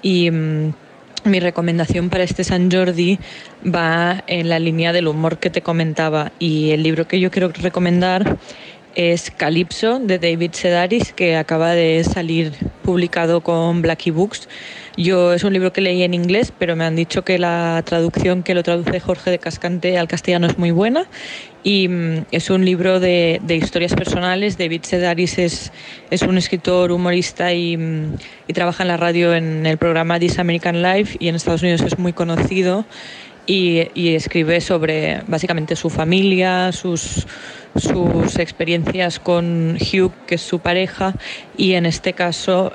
Y mm, mi recomendación para este San Jordi va en la línea del humor que te comentaba y el libro que yo quiero recomendar es Calypso de David Sedaris que acaba de salir publicado con Blackie Books. Yo es un libro que leí en inglés, pero me han dicho que la traducción que lo traduce Jorge de Cascante al castellano es muy buena y mm, es un libro de, de historias personales. David Sedaris es, es un escritor, humorista y, mm, y trabaja en la radio en el programa This American Life y en Estados Unidos es muy conocido y, y escribe sobre básicamente su familia, sus, sus experiencias con Hugh, que es su pareja, y en este caso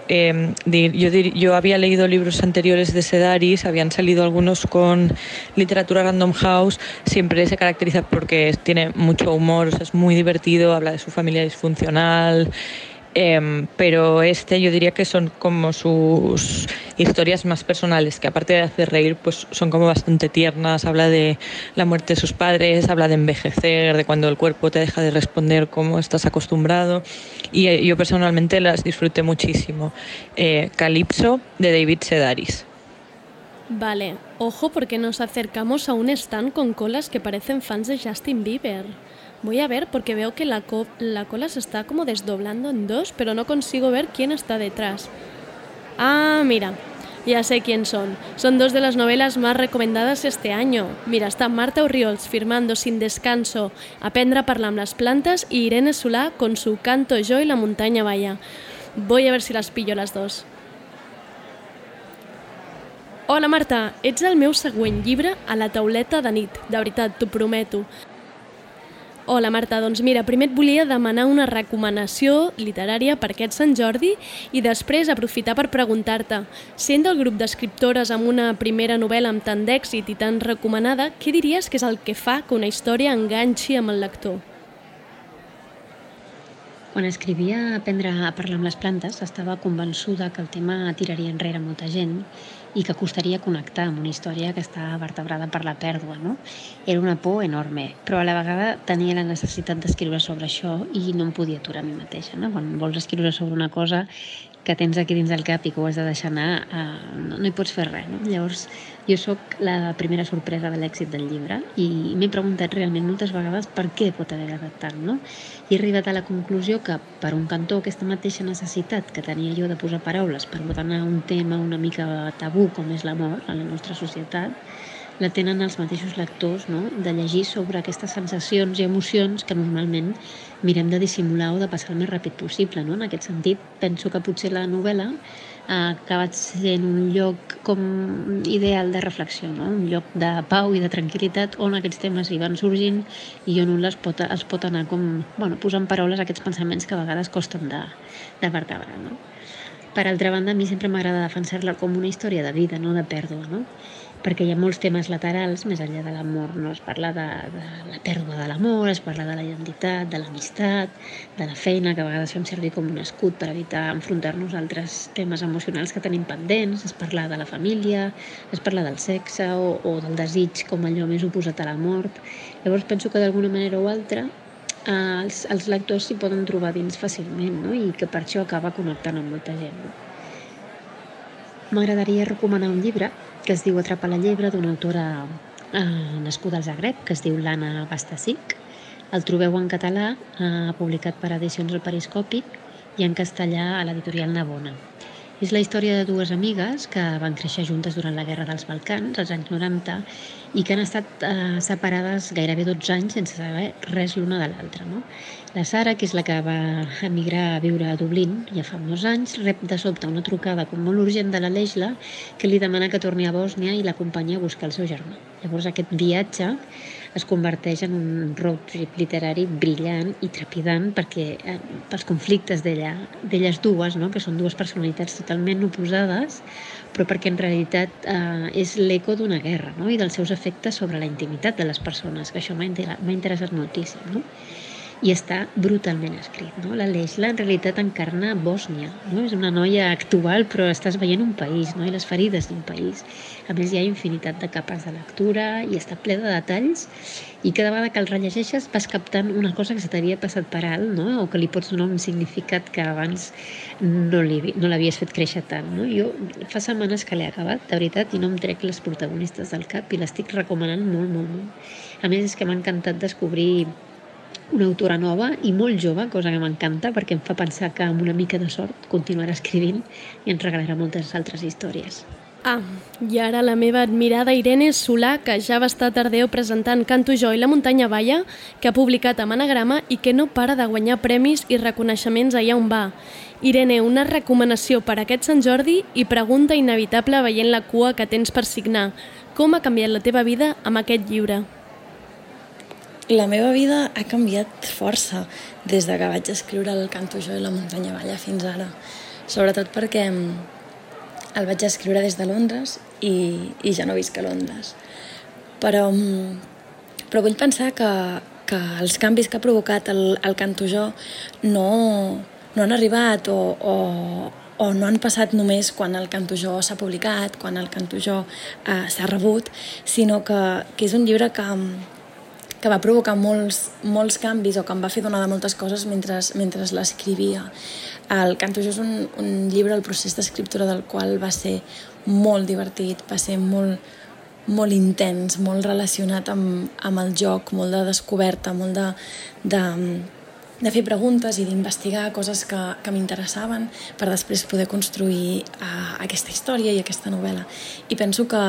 di- yo, había leído libros anteriores de Sedaris, habían salido algunos con literatura Random House, siempre se caracteriza porque tiene mucho humor, es muy divertido, habla de su familia disfuncional. Em, pero este yo diría que son como sus historias más personales, que aparte de hacer reír, pues son como bastante tiernas. Habla de la muerte de sus padres, habla de envejecer, de cuando el cuerpo te deja de responder como estás acostumbrado. Y eh, yo personalmente las disfruté muchísimo. Eh, Calypso de David Sedaris. Vale, ojo porque nos acercamos a un stand con colas que parecen fans de Justin Bieber. Voy a ver porque veo que la, co- la cola se está como desdoblando en dos, pero no consigo ver quién está detrás. Ah, mira, ya sé quién son. Son dos de las novelas más recomendadas este año. Mira, está Marta Orriols firmando sin descanso Aprendre a parlar amb les plantas y Irene Solà con su Canto yo y la montaña vaya. Voy a ver si las pillo las dos. Hola Marta, ets el meu següent llibre a la tauleta de nit, de veritat, t'ho prometo. Hola Marta, doncs mira, primer et volia demanar una recomanació literària per aquest Sant Jordi i després aprofitar per preguntar-te, sent del grup d'escriptores amb una primera novel·la amb tant d'èxit i tan recomanada, què diries que és el que fa que una història enganxi amb el lector? Quan escrivia Aprendre a parlar amb les plantes, estava convençuda que el tema tiraria enrere molta gent i que costaria connectar amb una història que està vertebrada per la pèrdua. No? Era una por enorme, però a la vegada tenia la necessitat d'escriure sobre això i no em podia aturar a mi mateixa. No? Quan vols escriure sobre una cosa que tens aquí dins del cap i que ho has de deixar anar, eh, no, no hi pots fer res. No? Llavors, jo sóc la primera sorpresa de l'èxit del llibre i m'he preguntat realment moltes vegades per què pot haver agradat no? He arribat a la conclusió que, per un cantó, aquesta mateixa necessitat que tenia jo de posar paraules per ordenar un tema una mica tabú com és l'amor a la nostra societat, la tenen els mateixos lectors, no? de llegir sobre aquestes sensacions i emocions que normalment mirem de dissimular o de passar el més ràpid possible. No? En aquest sentit, penso que potser la novel·la ha acabat sent un lloc com ideal de reflexió, no? un lloc de pau i de tranquil·litat on aquests temes hi van sorgint i on un les pot, es pot anar com, bueno, posant paraules a aquests pensaments que a vegades costen de, de vertebrar. No? Per altra banda, a mi sempre m'agrada defensar-la com una història de vida, no de pèrdua, no? Perquè hi ha molts temes laterals, més enllà de l'amor, no? Es parla de, de la pèrdua de l'amor, es parla de la identitat, de l'amistat, de la feina, que a vegades fem servir com un escut per evitar enfrontar-nos a altres temes emocionals que tenim pendents, es parla de la família, es parla del sexe o, o del desig com allò més oposat a la mort. Llavors penso que d'alguna manera o altra els, els lectors s'hi poden trobar dins fàcilment no? i que per això acaba connectant amb molta gent. No? M'agradaria recomanar un llibre que es diu Atrapa la llebre d'una autora eh, nascuda al Zagreb, que es diu Lana Bastasic. El trobeu en català, eh, publicat per Edicions del Periscopi, i en castellà a l'editorial Navona. És la història de dues amigues que van créixer juntes durant la Guerra dels Balcans, als anys 90, i que han estat eh, separades gairebé 12 anys sense saber res l'una de l'altra. No? La Sara, que és la que va emigrar a viure a Dublín ja fa uns anys, rep de sobte una trucada com molt urgent de la Leisla que li demana que torni a Bòsnia i l'acompanyi a buscar el seu germà. Llavors aquest viatge es converteix en un road trip literari brillant i trepidant perquè eh, pels conflictes d'elles dues, no? que són dues personalitats totalment oposades, però perquè en realitat eh, és l'eco d'una guerra no? i dels seus efectes sobre la intimitat de les persones, que això m'ha interessat moltíssim. No? I està brutalment escrit. No? La Leisla en realitat encarna Bòsnia, no? és una noia actual però estàs veient un país no? i les ferides d'un país. A més hi ha infinitat de capes de lectura i està ple de detalls i cada vegada que el rellegeixes vas captant una cosa que se t'havia passat per alt no? o que li pots donar un significat que abans no l'havies no fet créixer tant. No? Jo fa setmanes que l'he acabat, de veritat, i no em trec les protagonistes del cap i l'estic recomanant molt, molt, molt. A més és que m'ha encantat descobrir una autora nova i molt jove, cosa que m'encanta perquè em fa pensar que amb una mica de sort continuarà escrivint i ens regalarà moltes altres històries. Ah, i ara la meva admirada Irene Solà, que ja va estar tardeu presentant Canto jo i la muntanya Valla, que ha publicat amb anagrama i que no para de guanyar premis i reconeixements allà on va. Irene, una recomanació per a aquest Sant Jordi i pregunta inevitable veient la cua que tens per signar. Com ha canviat la teva vida amb aquest llibre? La meva vida ha canviat força des de que vaig escriure el Canto jo i la muntanya balla fins ara. Sobretot perquè mm, el vaig escriure des de Londres i, i ja no visc a Londres. Però, mm, però vull pensar que, que els canvis que ha provocat el, el Canto jo no, no han arribat o, o, o no han passat només quan el Canto jo s'ha publicat, quan el Canto jo eh, s'ha rebut, sinó que, que és un llibre que, que va provocar molts, molts canvis o que em va fer donar de moltes coses mentre, mentre l'escrivia. El Canto jo és un, un llibre, el procés d'escriptura del qual va ser molt divertit, va ser molt, molt intens, molt relacionat amb, amb el joc, molt de descoberta, molt de, de, de fer preguntes i d'investigar coses que, que m'interessaven per després poder construir uh, aquesta història i aquesta novel·la. I penso que,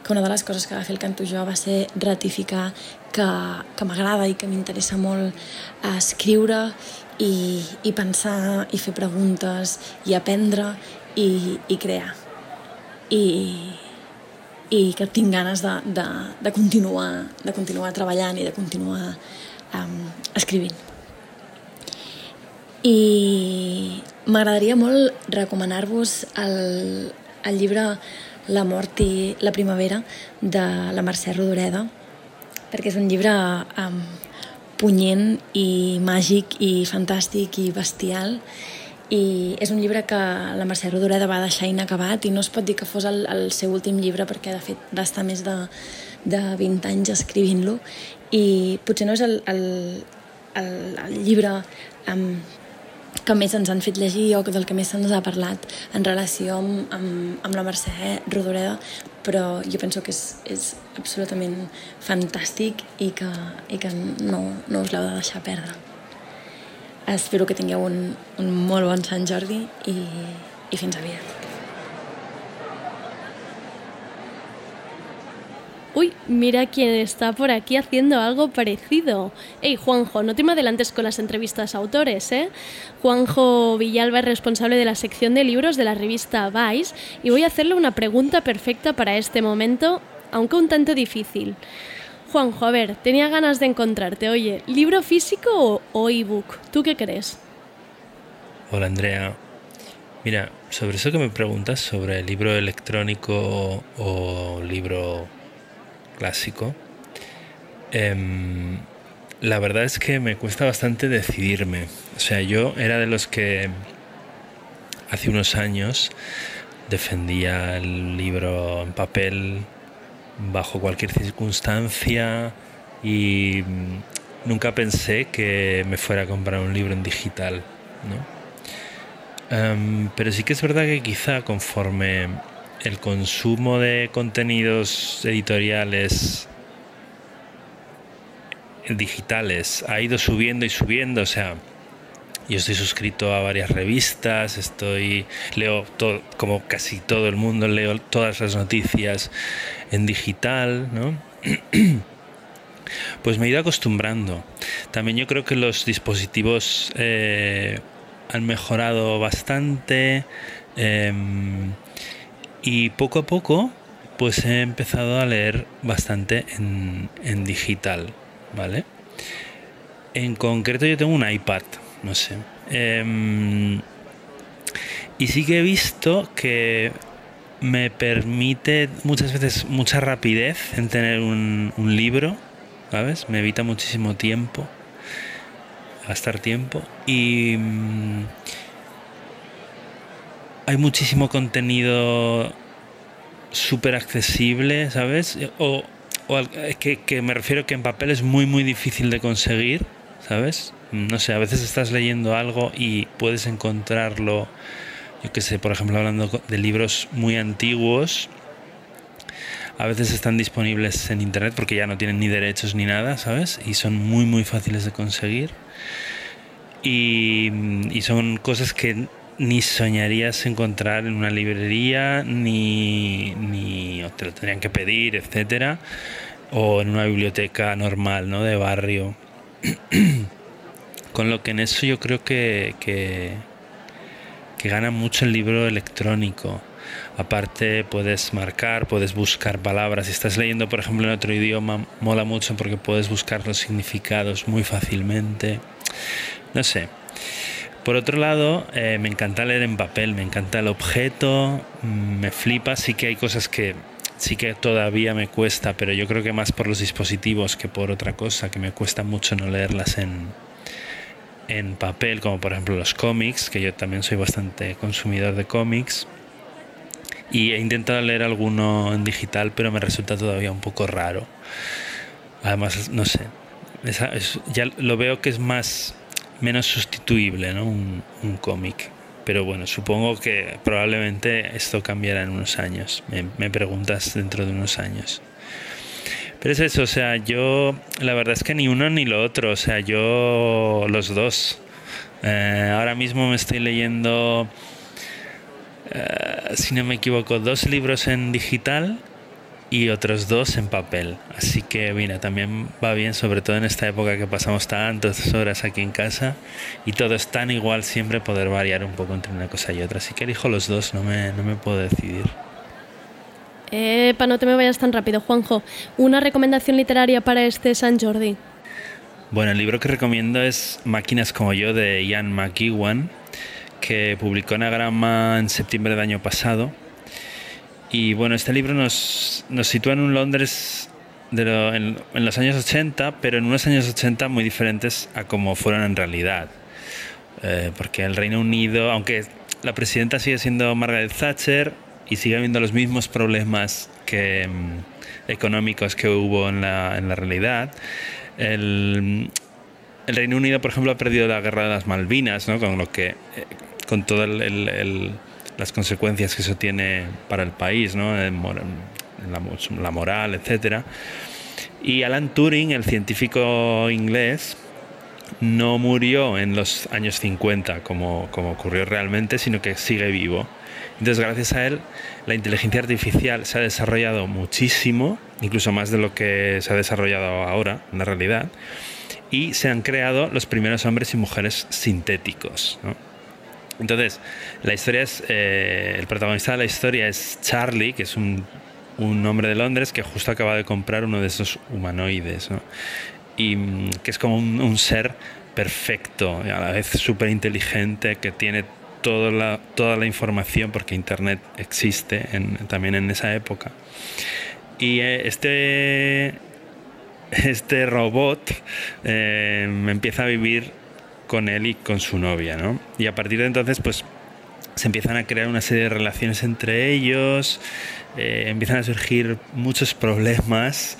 que una de les coses que va fer el Canto Jo va ser ratificar que, que m'agrada i que m'interessa molt uh, escriure i, i pensar i fer preguntes i aprendre i, i crear. I, i que tinc ganes de, de, de, continuar, de continuar treballant i de continuar um, escrivint. I m'agradaria molt recomanar-vos el, el llibre La mort i la primavera de la Mercè Rodoreda, perquè és un llibre um, punyent i màgic i fantàstic i bestial. I és un llibre que la Mercè Rodoreda va deixar inacabat i no es pot dir que fos el, el seu últim llibre perquè de fet va estar més de, de 20 anys escrivint-lo. I potser no és el, el, el, el llibre um, que més ens han fet llegir o del que més se'ns ha parlat en relació amb, amb, amb la Mercè Rodoreda, però jo penso que és, és absolutament fantàstic i que, i que no, no us l'heu de deixar perdre. Espero que tingueu un, un molt bon Sant Jordi i, i fins aviat. Uy, mira quién está por aquí haciendo algo parecido. Hey, Juanjo, no te me adelantes con las entrevistas a autores, ¿eh? Juanjo Villalba es responsable de la sección de libros de la revista Vice y voy a hacerle una pregunta perfecta para este momento, aunque un tanto difícil. Juanjo, a ver, tenía ganas de encontrarte. Oye, ¿libro físico o, ebook? ¿Tú qué crees? Hola, Andrea. Mira, sobre eso que me preguntas, sobre el libro electrónico o libro clásico, em, la verdad es que me cuesta bastante decidirme. O sea, yo era de los que hace unos años defendía el libro en papel bajo cualquier circunstancia y mm, nunca pensé que me fuera a comprar un libro en digital. Em, pero sí que es verdad que quizá conforme el consumo de contenidos editoriales digitales ha ido subiendo y subiendo, o sea, yo estoy suscrito a varias revistas, estoy leo todo, como casi todo el mundo leo todas las noticias en digital, ¿no? [CLEARS THROAT] Pues me he ido acostumbrando. También yo creo que los dispositivos eh, han mejorado bastante. Em, y poco a poco pues he empezado a leer bastante en, digital, ¿vale? En concreto yo tengo un iPad, no sé. Em, y sí que he visto que me permite muchas veces mucha rapidez en tener un, un libro, ¿sabes? Me evita muchísimo tiempo, gastar tiempo. Y hay muchísimo contenido súper accesible, ¿sabes? O, o al- que, que me refiero que en papel es muy, muy difícil de conseguir, ¿sabes? No sé, a veces estás leyendo algo y puedes encontrarlo, yo qué sé, por ejemplo, hablando de libros muy antiguos, a veces están disponibles en internet porque ya no tienen ni derechos ni nada, ¿sabes? Y son muy, muy fáciles de conseguir. Y, y son cosas que ni soñarías encontrar en una librería, ni, ni te lo tendrían que pedir, etcétera, o en una biblioteca normal, ¿no? De barrio. [CLEARS THROAT] Con lo que en eso yo creo que, que, que gana mucho el libro electrónico. Aparte puedes marcar, puedes buscar palabras. Si estás leyendo, por ejemplo, en otro idioma, mola mucho porque puedes buscar los significados muy fácilmente. No sé. Por otro lado, eh, me encanta leer en papel, me encanta el objeto, mm, me flipa, sí que hay cosas que sí que todavía me cuesta, pero yo creo que más por los dispositivos que por otra cosa, que me cuesta mucho no leerlas en, en papel, como por ejemplo los cómics, que yo también soy bastante consumidor de cómics. Y he intentado leer alguno en digital, pero me resulta todavía un poco raro. Además, no sé, ya lo veo que es más menos sustituible, ¿no? Un, cómic. Pero bueno, supongo que probablemente esto cambiará en unos años. Me, me preguntas dentro de unos años. Pero es eso, o sea, yo la verdad es que ni uno ni lo otro, o sea, yo los dos. Eh, ahora mismo me estoy leyendo, eh, si no me equivoco, dos libros en digital y otros dos en papel. Así que mira, también va bien, sobre todo en esta época que pasamos tantas horas aquí en casa y todo es tan igual siempre poder variar un poco entre una cosa y otra. Así que elijo los dos, no me, no me puedo decidir. Epa, no te me vayas tan rápido, Juanjo. Una recomendación literaria para este San Jordi. Bueno, el libro que recomiendo es Máquinas como yo de Ian McEwan, que publicó Anagrama en septiembre del año pasado. Y bueno, este libro nos, nos sitúa en un Londres de lo- en, en los años 80, pero en unos años 80 muy diferentes a como fueron en realidad. Eh, porque el Reino Unido, aunque la presidenta sigue siendo Margaret Thatcher y sigue habiendo los mismos problemas que, mm, económicos que hubo en la, en la realidad, el, el Reino Unido, por ejemplo, ha perdido la guerra de las Malvinas, ¿no? con lo que eh, con todas las consecuencias que eso tiene para el país, ¿no? En la, mo- la moral, etcétera. Y Alan Turing, el científico inglés, no murió en los años 50 como, ocurrió realmente, sino que sigue vivo. Entonces, gracias a él, la inteligencia artificial se ha desarrollado muchísimo, incluso más de lo que se ha desarrollado ahora en la realidad, y se han creado los primeros hombres y mujeres sintéticos. Entonces, la historia es, eh, el protagonista de la historia es Charlie, que es un, un hombre de Londres que justo acaba de comprar uno de esos humanoides, ¿no? y mm, que es como un, un ser perfecto, a la vez súper inteligente, que tiene toda la, toda la información, porque Internet existe en- también en esa época. Y eh, este, este robot eh, empieza a vivir con él y con su novia, ¿no? Y a partir de entonces, pues se empiezan a crear una serie de relaciones entre ellos, eh, empiezan a surgir muchos problemas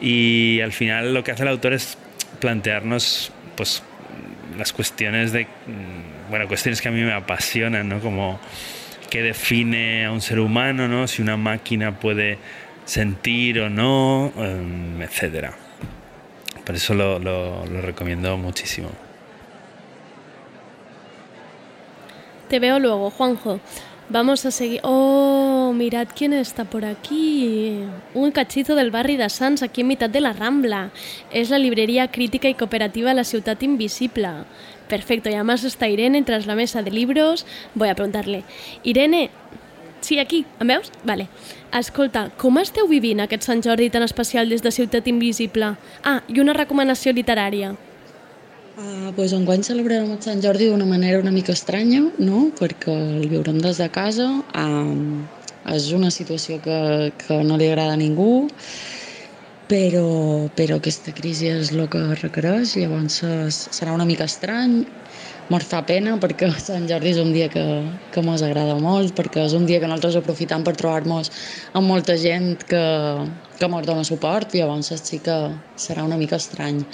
y al final lo que hace el autor es plantearnos, pues, las cuestiones de, mm, bueno, cuestiones que a mí me apasionan, ¿no? Como qué define a un ser humano, ¿no? Si una máquina puede sentir o no, em, etcétera. Por eso lo, lo- lo recomiendo muchísimo. Te veo luego, Juanjo. Vamos a seguir. Oh, mirad quién está por aquí. Un cachito del barri de Sants, aquí en mitad de la Rambla. Es la librería crítica y cooperativa La Ciutat Invisible. Perfecto, y además está Irene tras la mesa de libros. Voy a preguntarle. Irene, Sí, aquí, em veus? Vale. Escolta, com esteu vivint aquest Sant Jordi tan especial des de Ciutat Invisible? Ah, i una recomanació literària. Uh, pues enguany celebrarem el Sant Jordi d'una manera una mica estranya, no? perquè el viurem des de casa, um, és una situació que, que no li agrada a ningú, però, però aquesta crisi és el que requereix, llavors és, serà una mica estrany, mos fa pena perquè Sant Jordi és un dia que, que mos agrada molt, perquè és un dia que nosaltres aprofitam per trobar-nos amb molta gent que, que mos dona suport, llavors sí que serà una mica estrany.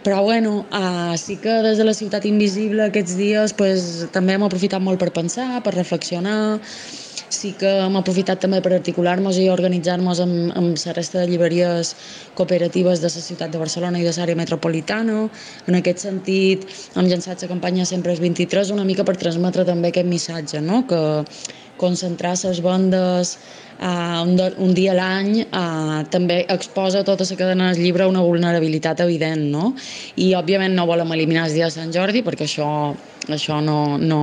Però bueno, uh, sí que des de la ciutat invisible aquests dies pues, també hem aprofitat molt per pensar, per reflexionar, sí que hem aprofitat també per articular-nos i organitzar-nos amb, amb la resta de llibreries cooperatives de la ciutat de Barcelona i de l'àrea metropolitana. En aquest sentit, hem llançat la campanya Sempre és 23 una mica per transmetre també aquest missatge, no? que concentrar les bandes uh, un, un dia a l'any uh, també exposa tota la cadena del llibre a una vulnerabilitat evident, no? I òbviament no volem eliminar el dia de Sant Jordi perquè això, això no, no,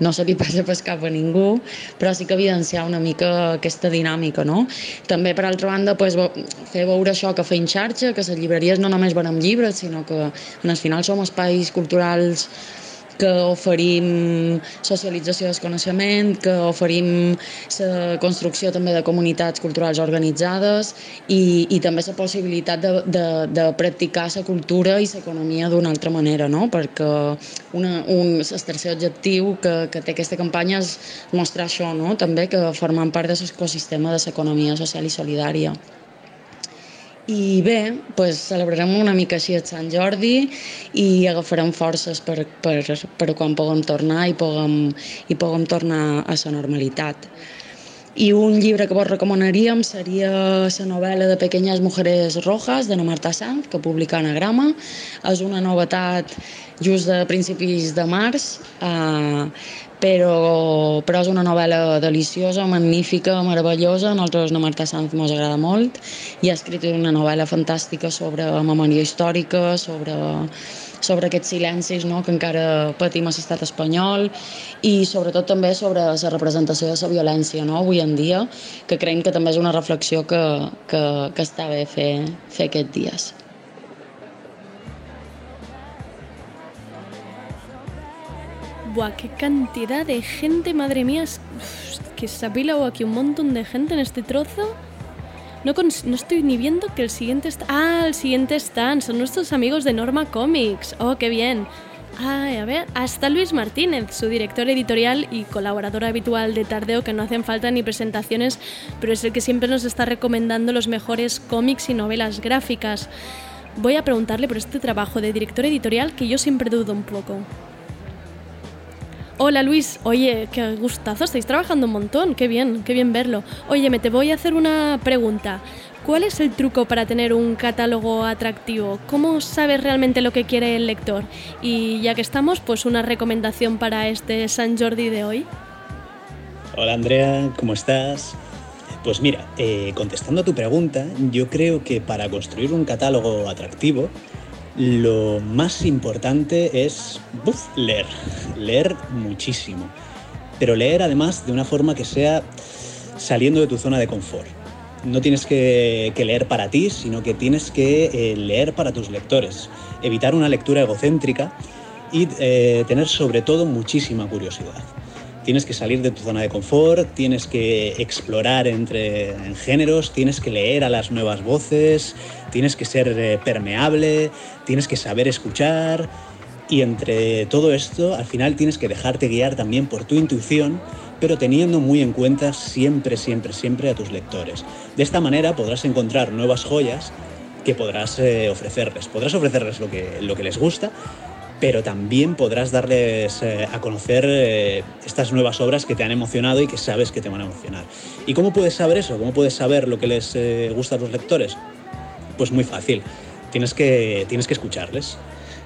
no se li [LAUGHS] passa pas cap a ningú, però sí que evidenciar una mica aquesta dinàmica, no? També, per altra banda, pues, fer veure això que feim xarxa, que les llibreries no només venem llibres, sinó que en el final som espais culturals que oferim socialització del coneixement, que oferim la construcció també de comunitats culturals organitzades i, i també la possibilitat de, de, de practicar la cultura i l'economia d'una altra manera, no? perquè una, un, el tercer objectiu que, que té aquesta campanya és mostrar això, no? també que formant part de l'ecosistema de l'economia social i solidària. I bé, pues, celebrarem una mica així el Sant Jordi i agafarem forces per, per, per quan puguem tornar i puguem, i puguem tornar a la normalitat. I un llibre que vos recomanaríem seria la novel·la de Pequeñas Mujeres Rojas, de Marta Sanz, que publica Anagrama. És una novetat just de principis de març, eh, però, però és una novel·la deliciosa, magnífica, meravellosa. A nosaltres, la Marta Sanz, ens agrada molt i ha escrit una novel·la fantàstica sobre memòria històrica, sobre, sobre aquests silencis no?, que encara patim a l'estat espanyol i sobretot també sobre la representació de la violència no?, avui en dia, que creiem que també és una reflexió que, que, que està bé fer, fer aquests dies. Qué cantidad de gente, madre mía. Es, que se ha pilado aquí un montón de gente en este trozo. No, no estoy ni viendo que el siguiente está... Ah, el siguiente están. Son nuestros amigos de Norma Comics. Oh, qué bien. Ay, a ver, hasta Luis Martínez, su director editorial y colaborador habitual de Tardeo, que no hacen falta ni presentaciones, pero es el que siempre nos está recomendando los mejores cómics y novelas gráficas. Voy a preguntarle por este trabajo de director editorial que yo siempre dudo un poco. Hola Luis, oye, qué gustazo, estáis trabajando un montón, qué bien, qué bien verlo. Oye, me te voy a hacer una pregunta. ¿Cuál es el truco para tener un catálogo atractivo? ¿Cómo sabes realmente lo que quiere el lector? Y ya que estamos, pues una recomendación para este San Jordi de hoy. Hola Andrea, ¿cómo estás? Pues mira, eh, contestando a tu pregunta, yo creo que para construir un catálogo atractivo, lo más importante es leer, leer muchísimo, pero leer además de una forma que sea saliendo de tu zona de confort. No tienes que, leer para ti, sino que tienes que eh, leer para tus lectores, evitar una lectura egocéntrica y eh, tener sobre todo muchísima curiosidad. Tienes que salir de tu zona de confort, tienes que explorar entre géneros, tienes que leer a las nuevas voces, tienes que ser eh, permeable, tienes que saber escuchar y entre todo esto al final tienes que dejarte guiar también por tu intuición, pero teniendo muy en cuenta siempre, siempre, siempre a tus lectores. De esta manera podrás encontrar nuevas joyas que podrás eh, ofrecerles. Podrás ofrecerles lo que, lo que les gusta, pero también podrás darles eh, a conocer estas nuevas obras que te han emocionado y que sabes que te van a emocionar. ¿Y cómo puedes saber eso? ¿Cómo puedes saber lo que les gusta a tus lectores? Pues muy fácil, tienes que, tienes que escucharles.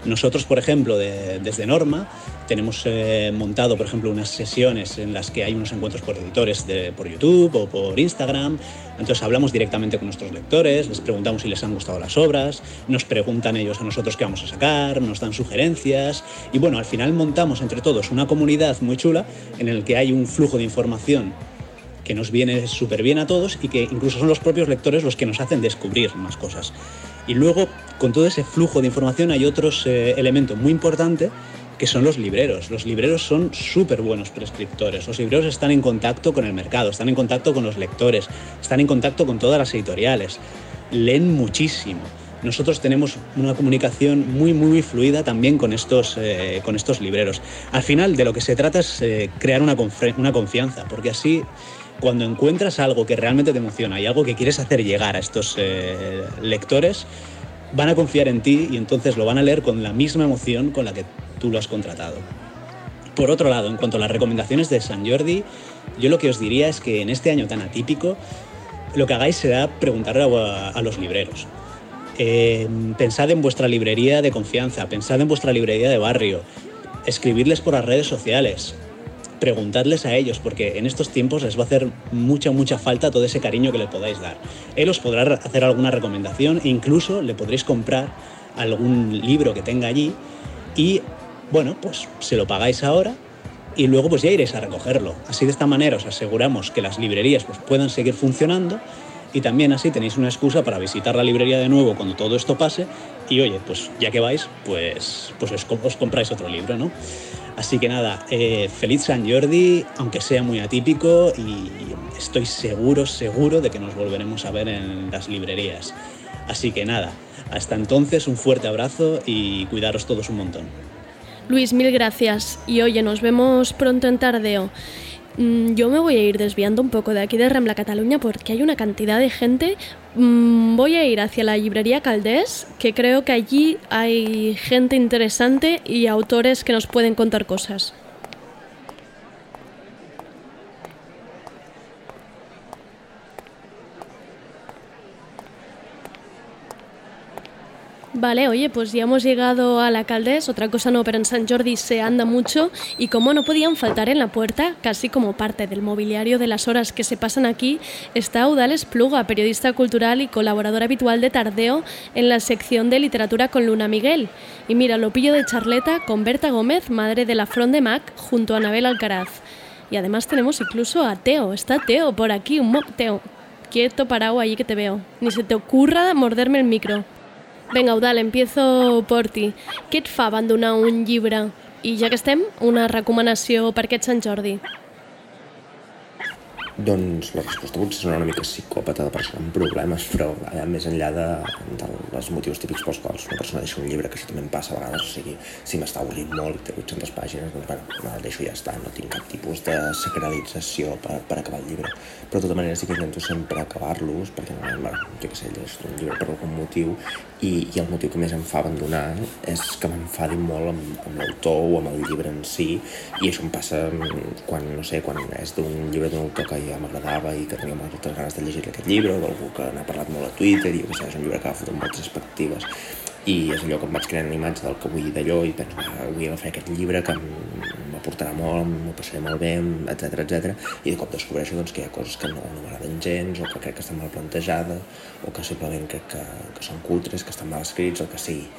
Nosotros, por ejemplo, desde Norma, tenemos eh, montado, por ejemplo, unas sesiones en las que hay unos encuentros por editores por YouTube o por Instagram. Entonces hablamos directamente con nuestros lectores, les preguntamos si les han gustado las obras, nos preguntan ellos a nosotros qué vamos a sacar, nos dan sugerencias y bueno, al final montamos entre todos una comunidad muy chula en el que hay un flujo de información que nos viene súper bien a todos y que incluso son los propios lectores los que nos hacen descubrir más cosas. Y luego, con todo ese flujo de información, hay otros eh, elementos muy importantes que son los libreros. Los libreros son súper buenos prescriptores. Los libreros están en contacto con el mercado, están en contacto con los lectores, están en contacto con todas las editoriales. Leen muchísimo. Nosotros tenemos una comunicación muy, muy fluida también con estos, eh, con estos libreros. Al final, de lo que se trata es eh, crear una, una confianza, porque así cuando encuentras algo que realmente te emociona y algo que quieres hacer llegar a estos eh, lectores, van a confiar en ti y entonces lo van a leer con la misma emoción con la que tú lo has contratado. Por otro lado, en cuanto a las recomendaciones de San Jordi, yo lo que os diría es que en este año tan atípico, lo que hagáis será preguntarle a, los libreros. Eh, pensad en vuestra librería de confianza, pensad en vuestra librería de barrio, escribirles por las redes sociales, preguntadles a ellos, porque en estos tiempos les va a hacer mucha, mucha falta todo ese cariño que le podáis dar. Él os podrá hacer alguna recomendación e incluso le podréis comprar algún libro que tenga allí y, bueno, pues se lo pagáis ahora y luego pues ya iréis a recogerlo. Así de esta manera os aseguramos que las librerías pues, puedan seguir funcionando y también así tenéis una excusa para visitar la librería de nuevo cuando todo esto pase y oye, pues ya que vais, pues, pues os, os compráis otro libro, ¿no? Así que nada, eh, feliz San Jordi, aunque sea muy atípico y estoy seguro, seguro de que nos volveremos a ver en las librerías. Así que nada, hasta entonces un fuerte abrazo y cuidaros todos un montón. Luis, mil gracias. Y oye, nos vemos pronto en Tardeo. Mm, Yo me voy a ir desviando un poco de aquí de Rambla Cataluña porque hay una cantidad de gente. Mm, Voy a ir hacia la librería Caldés, que creo que allí hay gente interesante y autores que nos pueden contar cosas. Vale, oye, pues ya hemos llegado a la Caldés, otra cosa no, pero en San Jordi se anda mucho y como no podían faltar en la puerta, casi como parte del mobiliario de las horas que se pasan aquí, está Eudales Pluga, periodista cultural y colaborador habitual de Tardeo en la sección de literatura con Luna Miguel. Y mira, lo pillo de charleta con Berta Gómez, madre de la Front de Mac, junto a Anabel Alcaraz. Y además tenemos incluso a Teo, está Teo por aquí, un Teo, quieto parado allí que te veo. Ni se te ocurra morderme el micro. Vinga, Eudal, empiezo por ti. Què et fa abandonar un llibre? I ja que estem, una recomanació per aquest Sant Jordi. Doncs la resposta potser serà una mica psicòpata de persona amb problemes, però allà més enllà de dels motius típics pels quals una persona deixa un llibre, que això també em passa a vegades, o sigui, si m'està avorrint molt i té 800 pàgines, doncs bueno, el deixo i ja està, no tinc cap tipus de sacralització per, per acabar el llibre. Però de tota manera sí que intento sempre acabar-los, perquè bueno, jo què sé, llegeixo un llibre per algun motiu i, i el motiu que més em fa abandonar és que m'enfadi molt amb, amb l'autor o amb el llibre en si i això em passa mm, quan, no sé, quan és d'un llibre d'un autor que ja m'agradava i que tenia moltes ganes de llegir aquest llibre o d'algú que n'ha parlat molt a Twitter i jo què sé, és un llibre que ha fotut moltes expectatives i és allò que em vaig creant una del que vull d'allò i penso, va, vull agafar aquest llibre que m'aportarà molt, m'ho passaré molt bé, etc etc. i de cop descobreixo doncs, que hi ha coses que no, no m'agraden gens o que crec que estan mal plantejades o que simplement crec que, que són cutres, que estan mal escrits, el que sigui.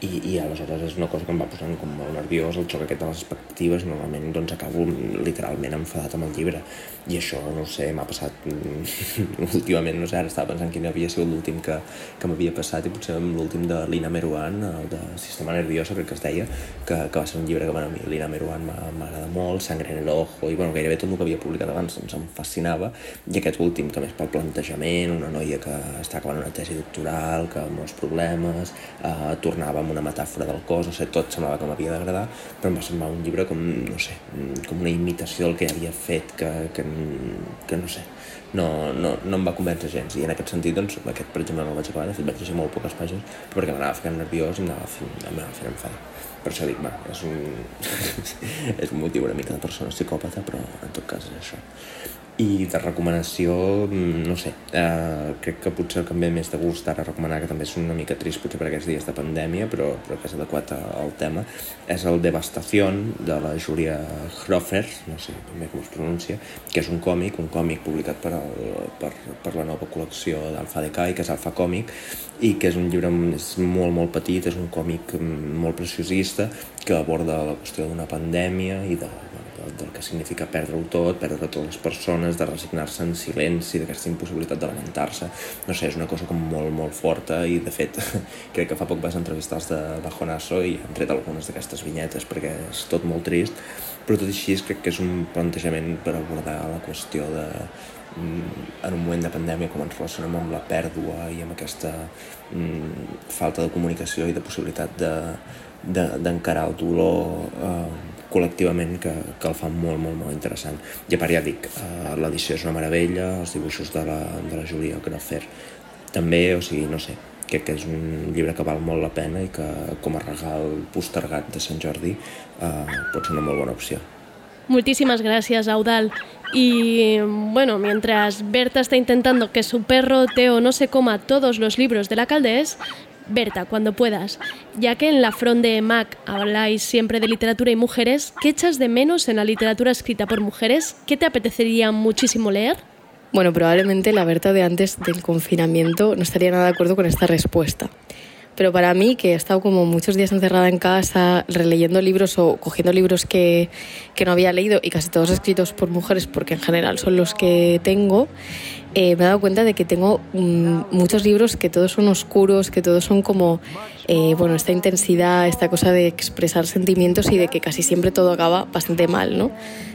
I, i aleshores és una cosa que em va posant com molt nerviós el xoc aquest de les expectatives normalment doncs acabo literalment enfadat amb el llibre. I això, no sé, m'ha passat mm, [LAUGHS] últimament, no sé, ara estava pensant quin havia sigut l'últim que, que m'havia passat i potser amb l'últim de Lina Meruan, el de Sistema Nervioso crec que es deia, que, que va ser un llibre que bueno, a mi Lina Meruan m'agrada molt, Sangre en el ojo i bueno, gairebé tot el que havia publicat abans doncs, em fascinava. I aquest últim que més pel plantejament, una noia que està acabant una tesi doctoral, que molts problemes, eh, tornava una metàfora del cos, no sé, tot semblava que m'havia d'agradar, però em va semblar un llibre com, no sé, com una imitació del que havia fet, que, que, que no sé, no, no, no em va convèncer gens. I en aquest sentit, doncs, aquest, per exemple, no el vaig acabar, de fet vaig llegir molt poques pàgines, però perquè m'anava ficant nerviós i m'anava fent, fent enfadar. Per això dic, va, és un, [LAUGHS] és un motiu una mica de persona psicòpata, però en tot cas és això. I de recomanació, mm, no sé, eh, crec que potser ve més de gust ara recomanar, que també és una mica trist potser per aquests dies de pandèmia, però, però que és adequat al tema, és el Devastación de la Júlia Hrofer, no sé bé com es pronuncia, que és un còmic, un còmic publicat per, el, per, per la nova col·lecció d'Alfa Decay, que és Alfa Còmic, i que és un llibre és molt, molt petit, és un còmic mm, molt preciosista, que aborda la qüestió d'una pandèmia i de, del, del que significa perdre-ho tot, perdre totes les persones, de resignar-se en silenci, d'aquesta impossibilitat de lamentar-se. No sé, és una cosa com molt, molt forta i, de fet, [LAUGHS] crec que fa poc vas entrevistar els de Bajonasso i han tret algunes d'aquestes vinyetes perquè és tot molt trist, però tot i així crec que és un plantejament per abordar la qüestió de mm, en un moment de pandèmia com ens relacionem amb la pèrdua i amb aquesta mm, falta de comunicació i de possibilitat de, d'encarar de, el dolor eh, col·lectivament que, que el fa molt, molt, molt interessant. I a part ja dic, eh, l'edició és una meravella, els dibuixos de la, de la Julia Graffer també, o sigui, no sé, crec que és un llibre que val molt la pena i que com a regal postergat de Sant Jordi eh, pot ser una molt bona opció. Muchísimas gracias, Audal. Y bueno, mientras Berta está intentando que su perro Teo no se coma todos los libros de la Caldés, Berta, cuando puedas, ya que en la Front de Mac habláis siempre de literatura y mujeres, ¿qué echas de menos en la literatura escrita por mujeres? ¿Qué te apetecería muchísimo leer? Bueno, probablemente la Berta de antes del confinamiento no estaría nada de acuerdo con esta respuesta. Pero para mí, que he estado como muchos días encerrada en casa, releyendo libros o cogiendo libros que, que no había leído y casi todos escritos por mujeres, porque en general son los que tengo, eh, me he dado cuenta de que tengo mm, muchos libros que todos son oscuros, que todos son como, eh, bueno, esta intensidad, esta cosa de expresar sentimientos y de que casi siempre todo acaba bastante mal, ¿no?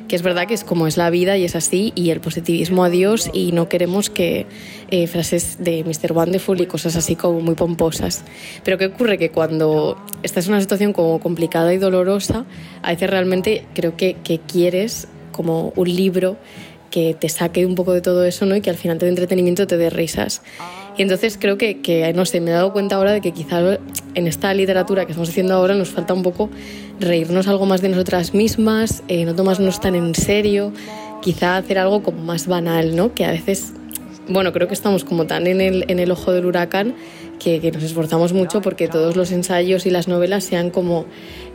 Que es verdad que es como es la vida y es así y el positivismo a Dios y no queremos que eh, frases de Mr. Wonderful y cosas así como muy pomposas. Pero ¿qué ocurre? Que cuando estás en una situación como complicada y dolorosa, a veces realmente creo que, que quieres como un libro que te saque un poco de todo eso ¿no? y que al final dé entretenimiento, te dé risas. Y entonces creo que, que, no sé, me he dado cuenta ahora de que quizá en esta literatura que estamos haciendo ahora nos falta un poco reírnos algo más de nosotras mismas, eh, no tomarnos tan en serio, quizá hacer algo como más banal, ¿no? Que a veces, bueno, creo que estamos como tan en el, en el ojo del huracán que, que, nos esforzamos mucho porque todos los ensayos y las novelas sean como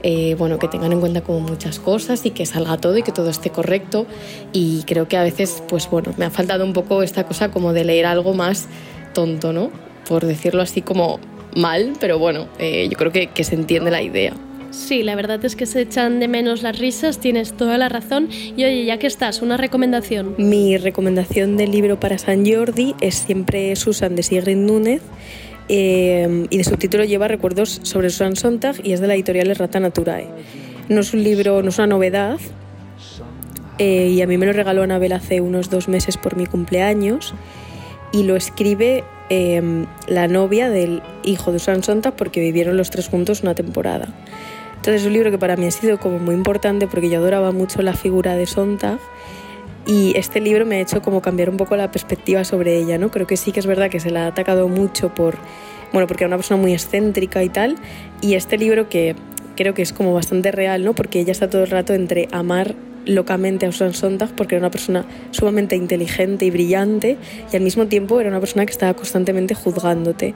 eh, bueno, que tengan en cuenta como muchas cosas y que salga todo y que todo esté correcto. Y creo que a veces, pues bueno, me ha faltado un poco esta cosa como de leer algo más tonto, ¿no? Por decirlo así como mal, pero bueno, eh, yo creo que, que se entiende la idea. Sí, la verdad es que se echan de menos las risas, tienes toda la razón. Y oye, ya que estás, una recomendación. Mi recomendación del libro para San Jordi es siempre Susan de Sigrid Núñez. Eh, y de subtítulo lleva Recuerdos sobre Susan Sontag y es de la editorial Rata Naturae. No es un libro, no es una novedad, eh, y a mí me lo regaló Anabel hace unos dos meses por mi cumpleaños y lo escribe eh, la novia del hijo de Susan Sontag porque vivieron los tres juntos una temporada. Entonces es un libro que para mí ha sido como muy importante porque yo adoraba mucho la figura de Sontag y este libro me ha hecho como cambiar un poco la perspectiva sobre ella, ¿no? Creo que sí que es verdad que se la ha atacado mucho por, bueno, porque era una persona muy excéntrica y tal, y este libro que creo que es como bastante real, ¿no? Porque ella está todo el rato entre amar locamente a Susan Sontag porque era una persona sumamente inteligente y brillante y al mismo tiempo era una persona que estaba constantemente juzgándote.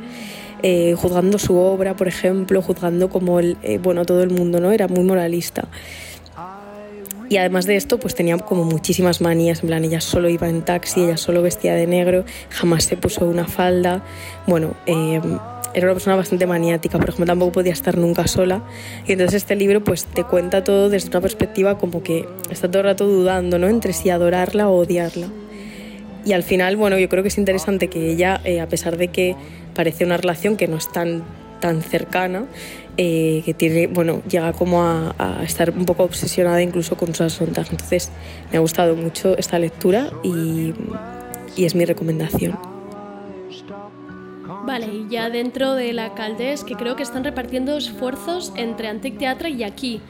Eh, juzgando su obra, por ejemplo, juzgando como el, eh, bueno, todo el mundo, ¿no? Era muy moralista. Y además de esto, pues tenía como muchísimas manías, en plan, ella solo iba en taxi, ella solo vestía de negro, jamás se puso una falda. Bueno, eh, era una persona bastante maniática, por ejemplo, tampoco podía estar nunca sola. Y entonces este libro pues te cuenta todo desde una perspectiva como que está todo el rato dudando, ¿no? Entre si adorarla o odiarla. Y al final, bueno, yo creo que es interesante que ella, eh, a pesar de que parece una relación que no es tan, tan cercana, eh, que tiene, bueno, llega como a, estar un poco obsesionada incluso con sus Sontag. Entonces me ha gustado mucho esta lectura y, y es mi recomendación. Vale, y ya dentro de la Caldés, que creo que están repartiendo esfuerzos entre Antic Teatre y aquí.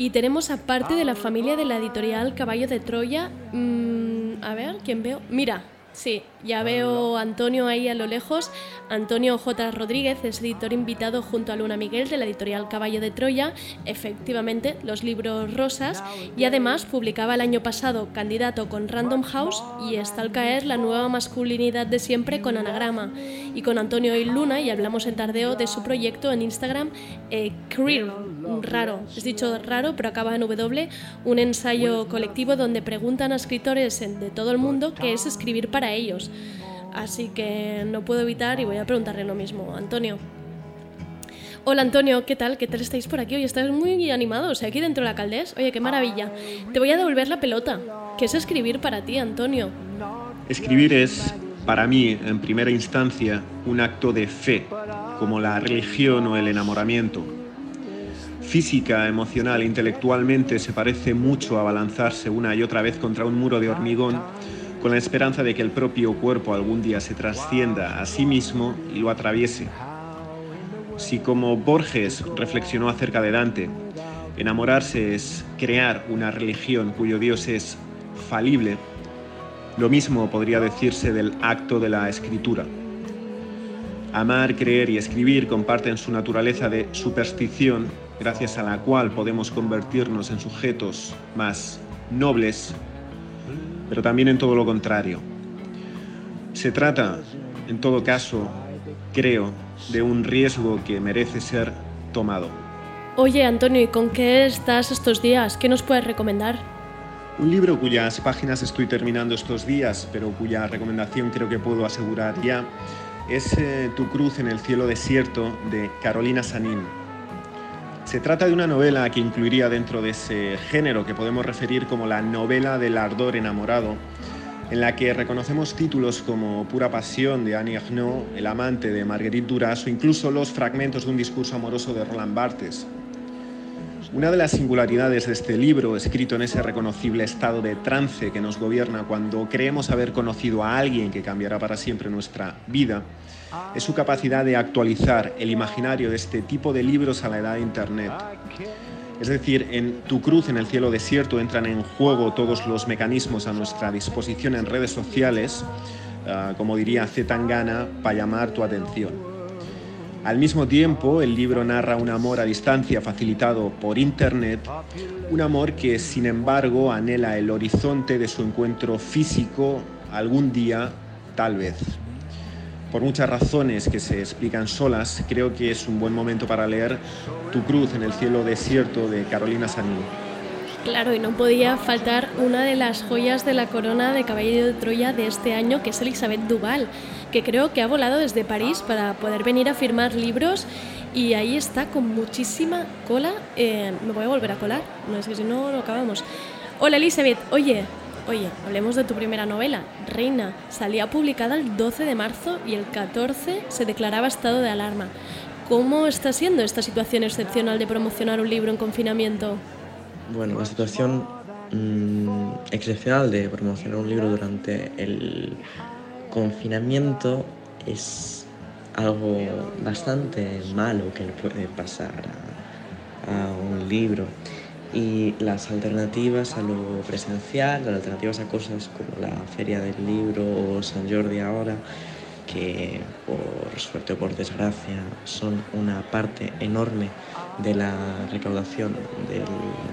Y tenemos aparte de la familia de la editorial Caballo de Troya, mmm, a ver, ¿quién veo? Mira, Sí, ya veo a Antonio ahí a lo lejos. Antonio J. Rodríguez es editor invitado junto a Luna Miguel de la editorial Caballo de Troya, efectivamente, los libros rosas, y además publicaba el año pasado Candidato con Random House y está al caer la nueva masculinidad de siempre con Anagrama. Y con Antonio y Luna, y hablamos en tardeo de su proyecto en Instagram, eh, raro, es dicho raro, pero acaba en W, un ensayo colectivo donde preguntan a escritores de todo el mundo qué es escribir para ellos. Así que no puedo evitar y voy a preguntarle lo mismo. Antonio, Hola Antonio, ¿qué tal? ¿Qué tal estáis por aquí? Hoy estáis muy animados, ¿eh? aquí dentro de la Caldés. Oye, qué maravilla. Te voy a devolver la pelota. ¿Qué es escribir para ti, Antonio? Escribir es, para mí, en primera instancia, un acto de fe, como la religión o el enamoramiento. Física, emocional intelectualmente se parece mucho a balanzarse una y otra vez contra un muro de hormigón con la esperanza de que el propio cuerpo algún día se trascienda a sí mismo y lo atraviese. Si como Borges reflexionó acerca de Dante, enamorarse es crear una religión cuyo Dios es falible, lo mismo podría decirse del acto de la escritura. Amar, creer y escribir comparten su naturaleza de superstición, gracias a la cual podemos convertirnos en sujetos más nobles, pero también en todo lo contrario. Se trata, en todo caso, creo, de un riesgo que merece ser tomado. Oye, Antonio, ¿y con qué estás estos días? ¿Qué nos puedes recomendar? Un libro cuyas páginas estoy terminando estos días, pero cuya recomendación creo que puedo asegurar ya, es eh, Tu cruz en el cielo desierto de Carolina Sanín. Se trata de una novela que incluiría dentro de ese género que podemos referir como la novela del ardor enamorado, en la que reconocemos títulos como Pura Pasión de Annie Ernaux, El amante de Marguerite Duras o incluso los fragmentos de un discurso amoroso de Roland Barthes. Una de las singularidades de este libro, escrito en ese reconocible estado de trance que nos gobierna cuando creemos haber conocido a alguien que cambiará para siempre nuestra vida, es su capacidad de actualizar el imaginario de este tipo de libros a la edad de Internet. Es decir, en Tu cruz en el cielo desierto entran en juego todos los mecanismos a nuestra disposición en redes sociales, uh, como diría Z Tangana, para llamar tu atención. Al mismo tiempo, el libro narra un amor a distancia facilitado por Internet, un amor que, sin embargo, anhela el horizonte de su encuentro físico algún día, tal vez. Por muchas razones que se explican solas, creo que es un buen momento para leer Tu cruz en el cielo desierto de Carolina Sanín. Claro, y no podía faltar una de las joyas de la corona de Caballero de Troya de este año, que es Elizabeth Duval, que creo que ha volado desde París para poder venir a firmar libros y ahí está con muchísima cola. Eh, me voy a volver a colar, no es que si no lo acabamos. Hola Elizabeth, oye, oye, hablemos de tu primera novela, Reina. Salía publicada el 12 de marzo y el 14 se declaraba estado de alarma. ¿Cómo está siendo esta situación excepcional de promocionar un libro en confinamiento? Bueno, la situación mmm, excepcional de promocionar un libro durante el confinamiento es algo bastante malo que le puede pasar a, un libro y las alternativas a lo presencial, las alternativas a cosas como la feria del libro o San Jordi ahora, que por suerte o por desgracia son una parte enorme de la recaudación del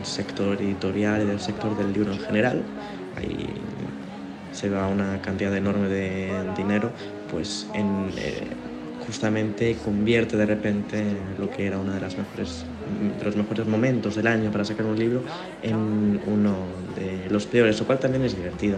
sector editorial y del sector del libro en general. Ahí se va una cantidad enorme de dinero, pues eh, justamente convierte de repente lo que era uno de, las mejores, de los mejores momentos del año para sacar un libro en uno de los peores, lo cual también es divertido.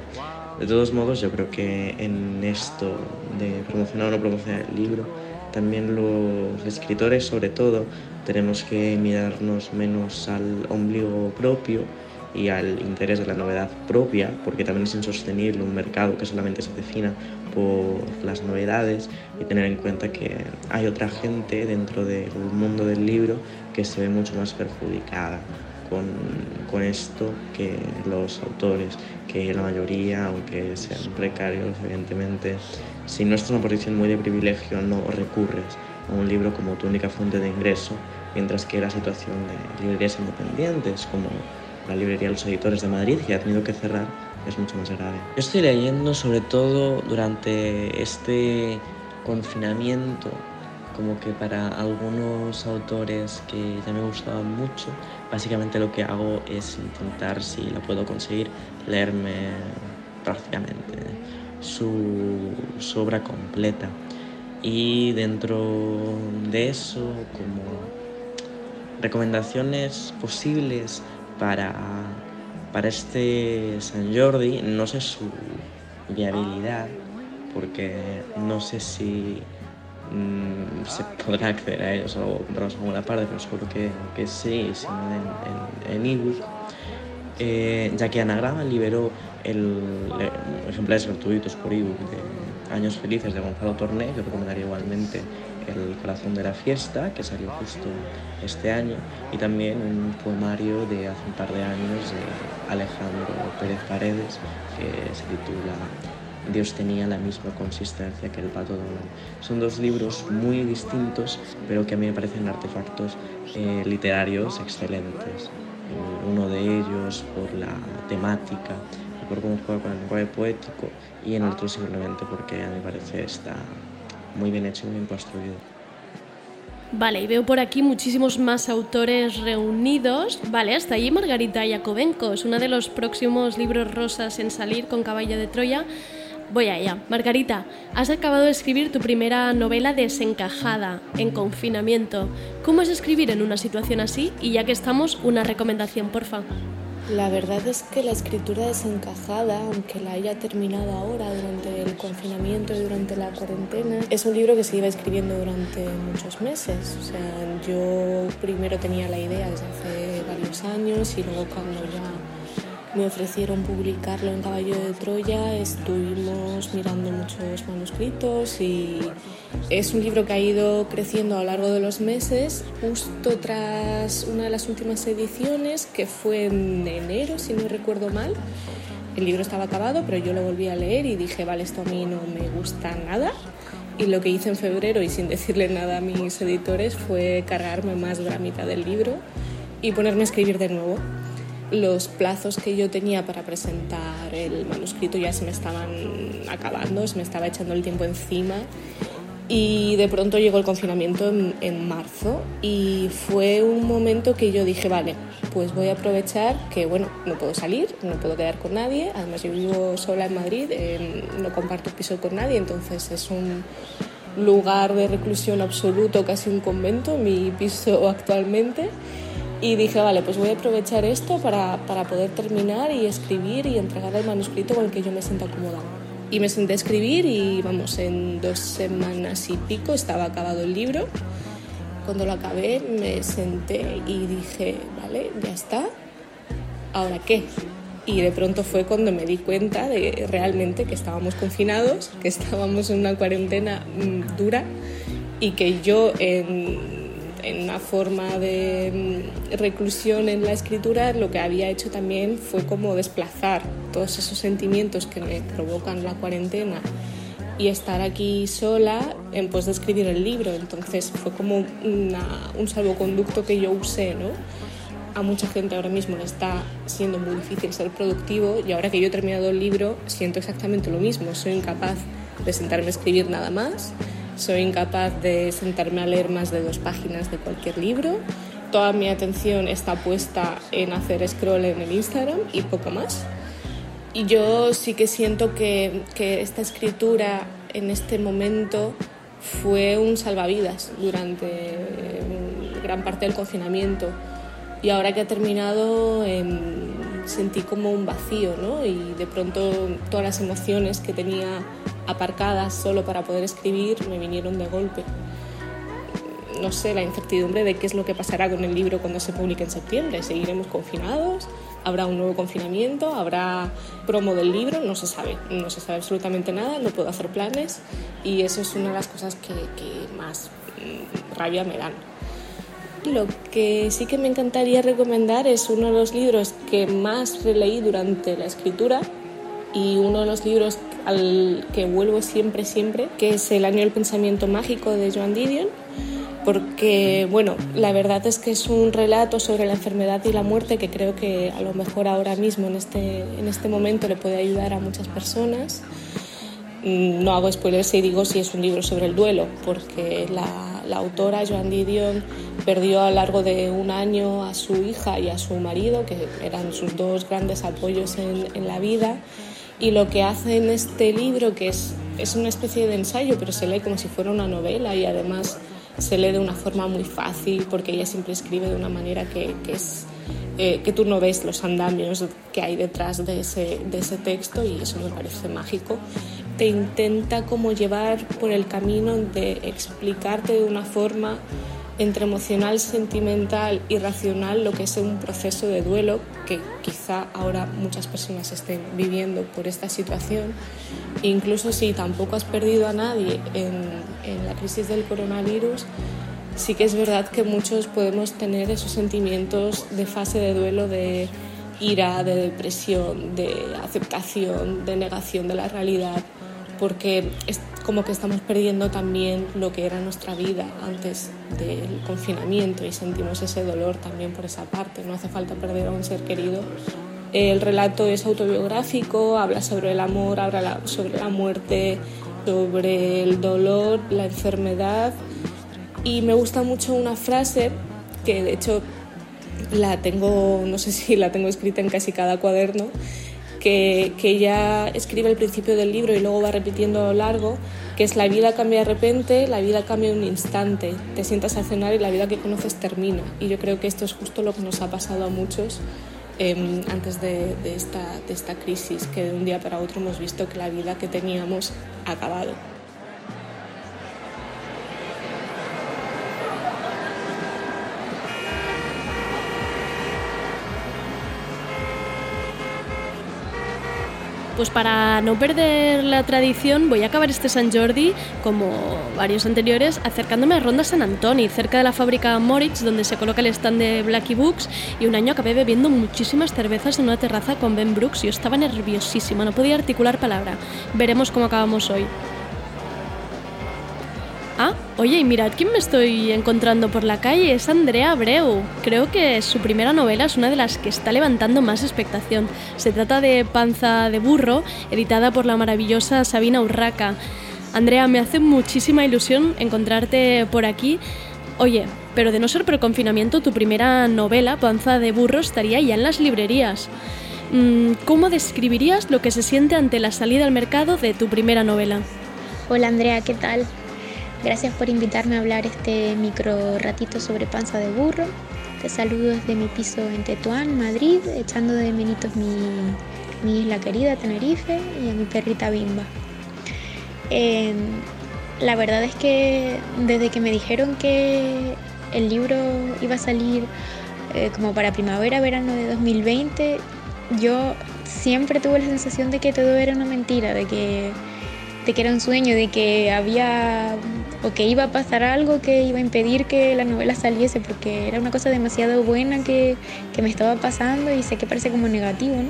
De todos modos, yo creo que en esto de promocionar o no promocionar el libro, también los escritores, sobre todo, tenemos que mirarnos menos al ombligo propio y al interés de la novedad propia, porque también es insostenible un mercado que solamente se defina por las novedades y tener en cuenta que hay otra gente dentro del mundo del libro que se ve mucho más perjudicada con, con esto que los autores, que la mayoría, aunque sean precarios, evidentemente, si no estás en una posición muy de privilegio, no recurres a un libro como tu única fuente de ingreso, mientras que la situación de librerías independientes como la librería Los Editores de Madrid, que ha tenido que cerrar, es mucho más grave. Yo estoy leyendo sobre todo durante este confinamiento, como que para algunos autores que ya me gustaban mucho, básicamente lo que hago es intentar, si lo puedo conseguir, leerme prácticamente su, su obra completa. Y dentro de eso, como recomendaciones posibles para, para este San Jordi. No sé su viabilidad, porque no sé si mm, se podrá acceder a ellos o alguna parte, pero seguro que, que sí, en, en, en ebook. Eh, ya que Anagrama liberó el, ejemplares gratuitos por ebook de Años Felices de Gonzalo Torné, yo recomendaría igualmente El Corazón de la Fiesta, que salió justo este año, y también un poemario de hace un par de años de Alejandro Pérez Paredes, que se titula Dios tenía la misma consistencia que el pato Donald. Son dos libros muy distintos, pero que a mí me parecen artefactos eh, literarios excelentes. Uno de ellos por la temática, por cómo juega con el lenguaje poético, y en el otro simplemente porque a mi parecer está muy bien hecho y bien construido. Vale, y veo por aquí muchísimos más autores reunidos. Vale, hasta allí Margarita Yakovenko, es uno de los próximos libros rosas en salir con Caballo de Troya. Voy allá. Margarita, has acabado de escribir tu primera novela desencajada, en confinamiento. ¿Cómo es escribir en una situación así? Y ya que estamos, una recomendación, porfa. La verdad es que la escritura desencajada, aunque la haya terminado ahora durante el confinamiento y durante la cuarentena, es un libro que se iba escribiendo durante muchos meses. O sea, yo primero tenía la idea desde hace varios años y luego cuando ya me ofrecieron publicarlo en Caballo de Troya, estuvimos mirando muchos manuscritos y es un libro que ha ido creciendo a lo largo de los meses, justo tras una de las últimas ediciones, que fue en enero, si no recuerdo mal. El libro estaba acabado, pero yo lo volví a leer y dije, vale, esto a mí no me gusta nada. Y lo que hice en febrero, y sin decirle nada a mis editores, fue cargarme más de la mitad del libro y ponerme a escribir de nuevo los plazos que yo tenía para presentar el manuscrito ya se me estaban acabando, se me estaba echando el tiempo encima y de pronto llegó el confinamiento en, marzo y fue un momento que yo dije, vale, pues voy a aprovechar que, bueno, no puedo salir, no puedo quedar con nadie, además yo vivo sola en Madrid, eh, no comparto piso con nadie, entonces es un lugar de reclusión absoluto, casi un convento, mi piso actualmente y dije, vale, pues voy a aprovechar esto para, para, poder terminar y escribir y entregar el manuscrito con el que yo me sienta cómoda. Y me senté a escribir y vamos, en dos semanas y pico estaba acabado el libro. Cuando lo acabé me senté y dije, vale, ya está, ¿ahora qué? Y de pronto fue cuando me di cuenta de realmente que estábamos confinados, que estábamos en una cuarentena mm, dura y que yo en en una forma de mm, reclusión en la escritura, lo que había hecho también fue como desplazar todos esos sentimientos que me provocan la cuarentena y estar aquí sola en pos de escribir el libro. Entonces fue como una, un salvoconducto que yo usé, ¿no? A mucha gente ahora mismo le está siendo muy difícil ser productivo y ahora que yo he terminado el libro siento exactamente lo mismo. Soy incapaz de sentarme a escribir nada más soy incapaz de sentarme a leer más de dos páginas de cualquier libro. Toda mi atención está puesta en hacer scroll en el Instagram y poco más. Y yo sí que siento que, que esta escritura en este momento fue un salvavidas durante gran parte del confinamiento. Y ahora que ha terminado eh, sentí como un vacío, ¿no? Y de pronto todas las emociones que tenía aparcadas solo para poder escribir me vinieron de golpe. No sé, la incertidumbre de qué es lo que pasará con el libro cuando se publique en septiembre. ¿Seguiremos confinados? ¿Habrá un nuevo confinamiento? ¿Habrá promo del libro? No se sabe. No se sabe absolutamente nada, no puedo hacer planes y eso es una de las cosas que, que más mm, rabia me dan. Lo que sí que me encantaría recomendar es uno de los libros que más releí durante la escritura y uno de los libros al que vuelvo siempre, siempre, que es El año del pensamiento mágico de Joan Didion, porque, bueno, la verdad es que es un relato sobre la enfermedad y la muerte que creo que a lo mejor ahora mismo, en este, en este momento, le puede ayudar a muchas personas. Mm, no hago spoilers y digo si es un libro sobre el duelo, porque la, la autora, Joan Didion, perdió a lo largo de un año a su hija y a su marido, que eran sus dos grandes apoyos en, en la vida y lo que hace en este libro, que es, es una especie de ensayo, pero se lee como si fuera una novela y además se lee de una forma muy fácil porque ella siempre escribe de una manera que, que es, eh, que tú no ves los andamios que hay detrás de ese, de ese texto y eso me parece mágico. te intenta como llevar por el camino de explicarte de una forma entre emocional, sentimental y racional lo que es un proceso de duelo que quizá ahora muchas personas estén viviendo por esta situación. Incluso si tampoco has perdido a nadie en, la crisis del coronavirus, sí que es verdad que muchos podemos tener esos sentimientos de fase de duelo, de ira, de depresión, de aceptación, de negación de la realidad, porque es como que estamos perdiendo también lo que era nuestra vida antes del confinamiento y sentimos ese dolor también por esa parte. No hace falta perder a un ser querido. El relato es autobiográfico, habla sobre el amor, habla sobre la muerte, sobre el dolor, la enfermedad. Y me gusta mucho una frase que de hecho la tengo, no sé si la tengo escrita en casi cada cuaderno, que, que ella escribe al principio del libro y luego va repitiendo a lo largo, que es la vida cambia de repente, la vida cambia en un instante, te sientas a cenar y la vida que conoces termina. Y yo creo que esto es justo lo que nos ha pasado a muchos eh, antes de, esta, de esta crisis, que de un día para otro hemos visto que la vida que teníamos ha acabado. Pues para no perder la tradición voy a acabar este San Jordi, como varios anteriores, acercándome a Ronda San Antoni, cerca de la fábrica Moritz, donde se coloca el stand de Blackie Books, y un año acabé bebiendo muchísimas cervezas en una terraza con Ben Brooks. Yo estaba nerviosísima, no podía articular palabra. Veremos cómo acabamos hoy. Ah, oye, y mirad quién me estoy encontrando por la calle, es Andrea Abreu. Creo que su primera novela es una de las que está levantando más expectación. Se trata de Panza de Burro, editada por la maravillosa Sabina Urraca. Andrea, me hace muchísima ilusión encontrarte por aquí. Oye, pero de no ser por el confinamiento, tu primera novela, Panza de Burro, estaría ya en las librerías. Mm, ¿Cómo describirías lo que se siente ante la salida al mercado de tu primera novela? Hola Andrea, ¿qué tal? Gracias por invitarme a hablar este micro ratito sobre panza de burro. Te saludo desde mi piso en Tetuán, Madrid, echando de menitos mi, mi isla querida, Tenerife, y a mi perrita Bimba. Eh, la verdad es que desde que me dijeron que el libro iba a salir eh, como para primavera, verano de 2020, yo siempre tuve la sensación de que todo era una mentira, de que de que era un sueño, de que había o que iba a pasar algo que iba a impedir que la novela saliese, porque era una cosa demasiado buena que, que me estaba pasando y sé que parece como negativo, ¿no?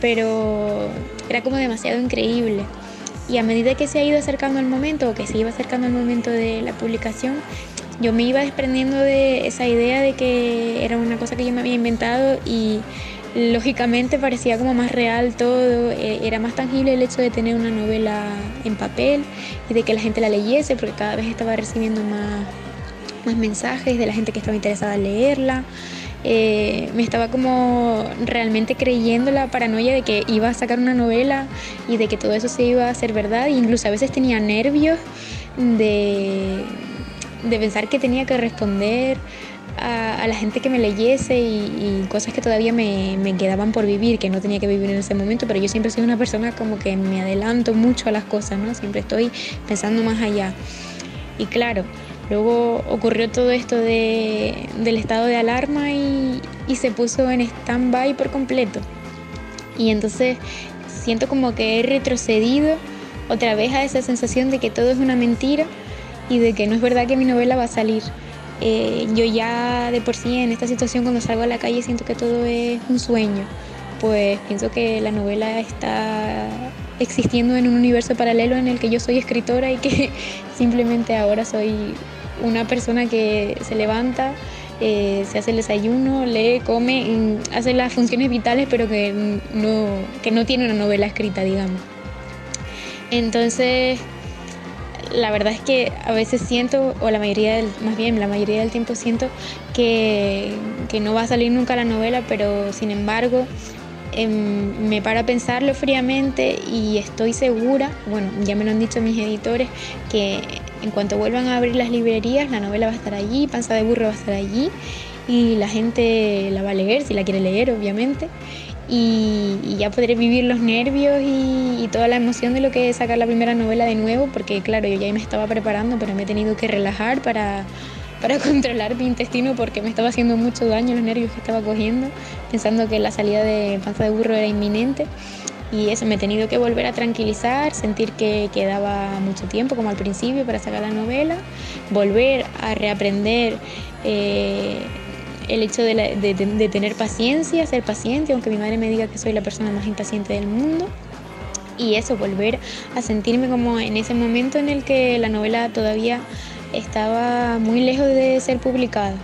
pero era como demasiado increíble. Y a medida que se ha ido acercando el momento, o que se iba acercando el momento de la publicación, yo me iba desprendiendo de esa idea de que era una cosa que yo me había inventado y lógicamente parecía como más real todo, eh, era más tangible el hecho de tener una novela en papel y de que la gente la leyese, porque cada vez estaba recibiendo más, más mensajes de la gente que estaba interesada en leerla. Eh, me estaba como realmente creyendo la paranoia de que iba a sacar una novela y de que todo eso se iba a hacer verdad. E incluso a veces tenía nervios de, de pensar que tenía que responder a, la gente que me leyese y, y cosas que todavía me, me, quedaban por vivir, que no tenía que vivir en ese momento, pero yo siempre soy una persona como que me adelanto mucho a las cosas, ¿no? Siempre estoy pensando más allá. Y claro, luego ocurrió todo esto de, del estado de alarma y, y se puso en stand-by por completo. Y entonces siento como que he retrocedido otra vez a esa sensación de que todo es una mentira y de que no es verdad que mi novela va a salir. Eh, yo ya de por sí en esta situación cuando salgo a la calle siento que todo es un sueño, pues pienso que la novela está existiendo en un universo paralelo en el que yo soy escritora y que [LAUGHS] simplemente ahora soy una persona que se levanta, eh, se hace el desayuno, lee, come, hace las funciones vitales pero que no, que no tiene una novela escrita, digamos. Entonces la verdad es que a veces siento, o la mayoría del, más bien la mayoría del tiempo siento que, que no va a salir nunca la novela, pero sin embargo eh, me paro a pensarlo fríamente y estoy segura, bueno, ya me lo han dicho mis editores, que en cuanto vuelvan a abrir las librerías, la novela va a estar allí, Panza de Burro va a estar allí y la gente la va a leer, si la quiere leer, obviamente. Y, ya podré vivir los nervios y, toda la emoción de lo que es sacar la primera novela de nuevo, porque claro, yo ya me estaba preparando, pero me he tenido que relajar para, para [LAUGHS] controlar mi intestino porque me estaba haciendo mucho daño los nervios que estaba cogiendo, pensando que la salida de panza de burro era inminente. Y eso, me he tenido que volver a tranquilizar, sentir que quedaba mucho tiempo, como al principio, para sacar la novela, volver a reaprender eh, el hecho de, tener paciencia, ser paciente, aunque mi madre me diga que soy la persona más impaciente del mundo. Y eso, volver a sentirme como en ese momento en el que la novela todavía estaba muy lejos de ser publicada.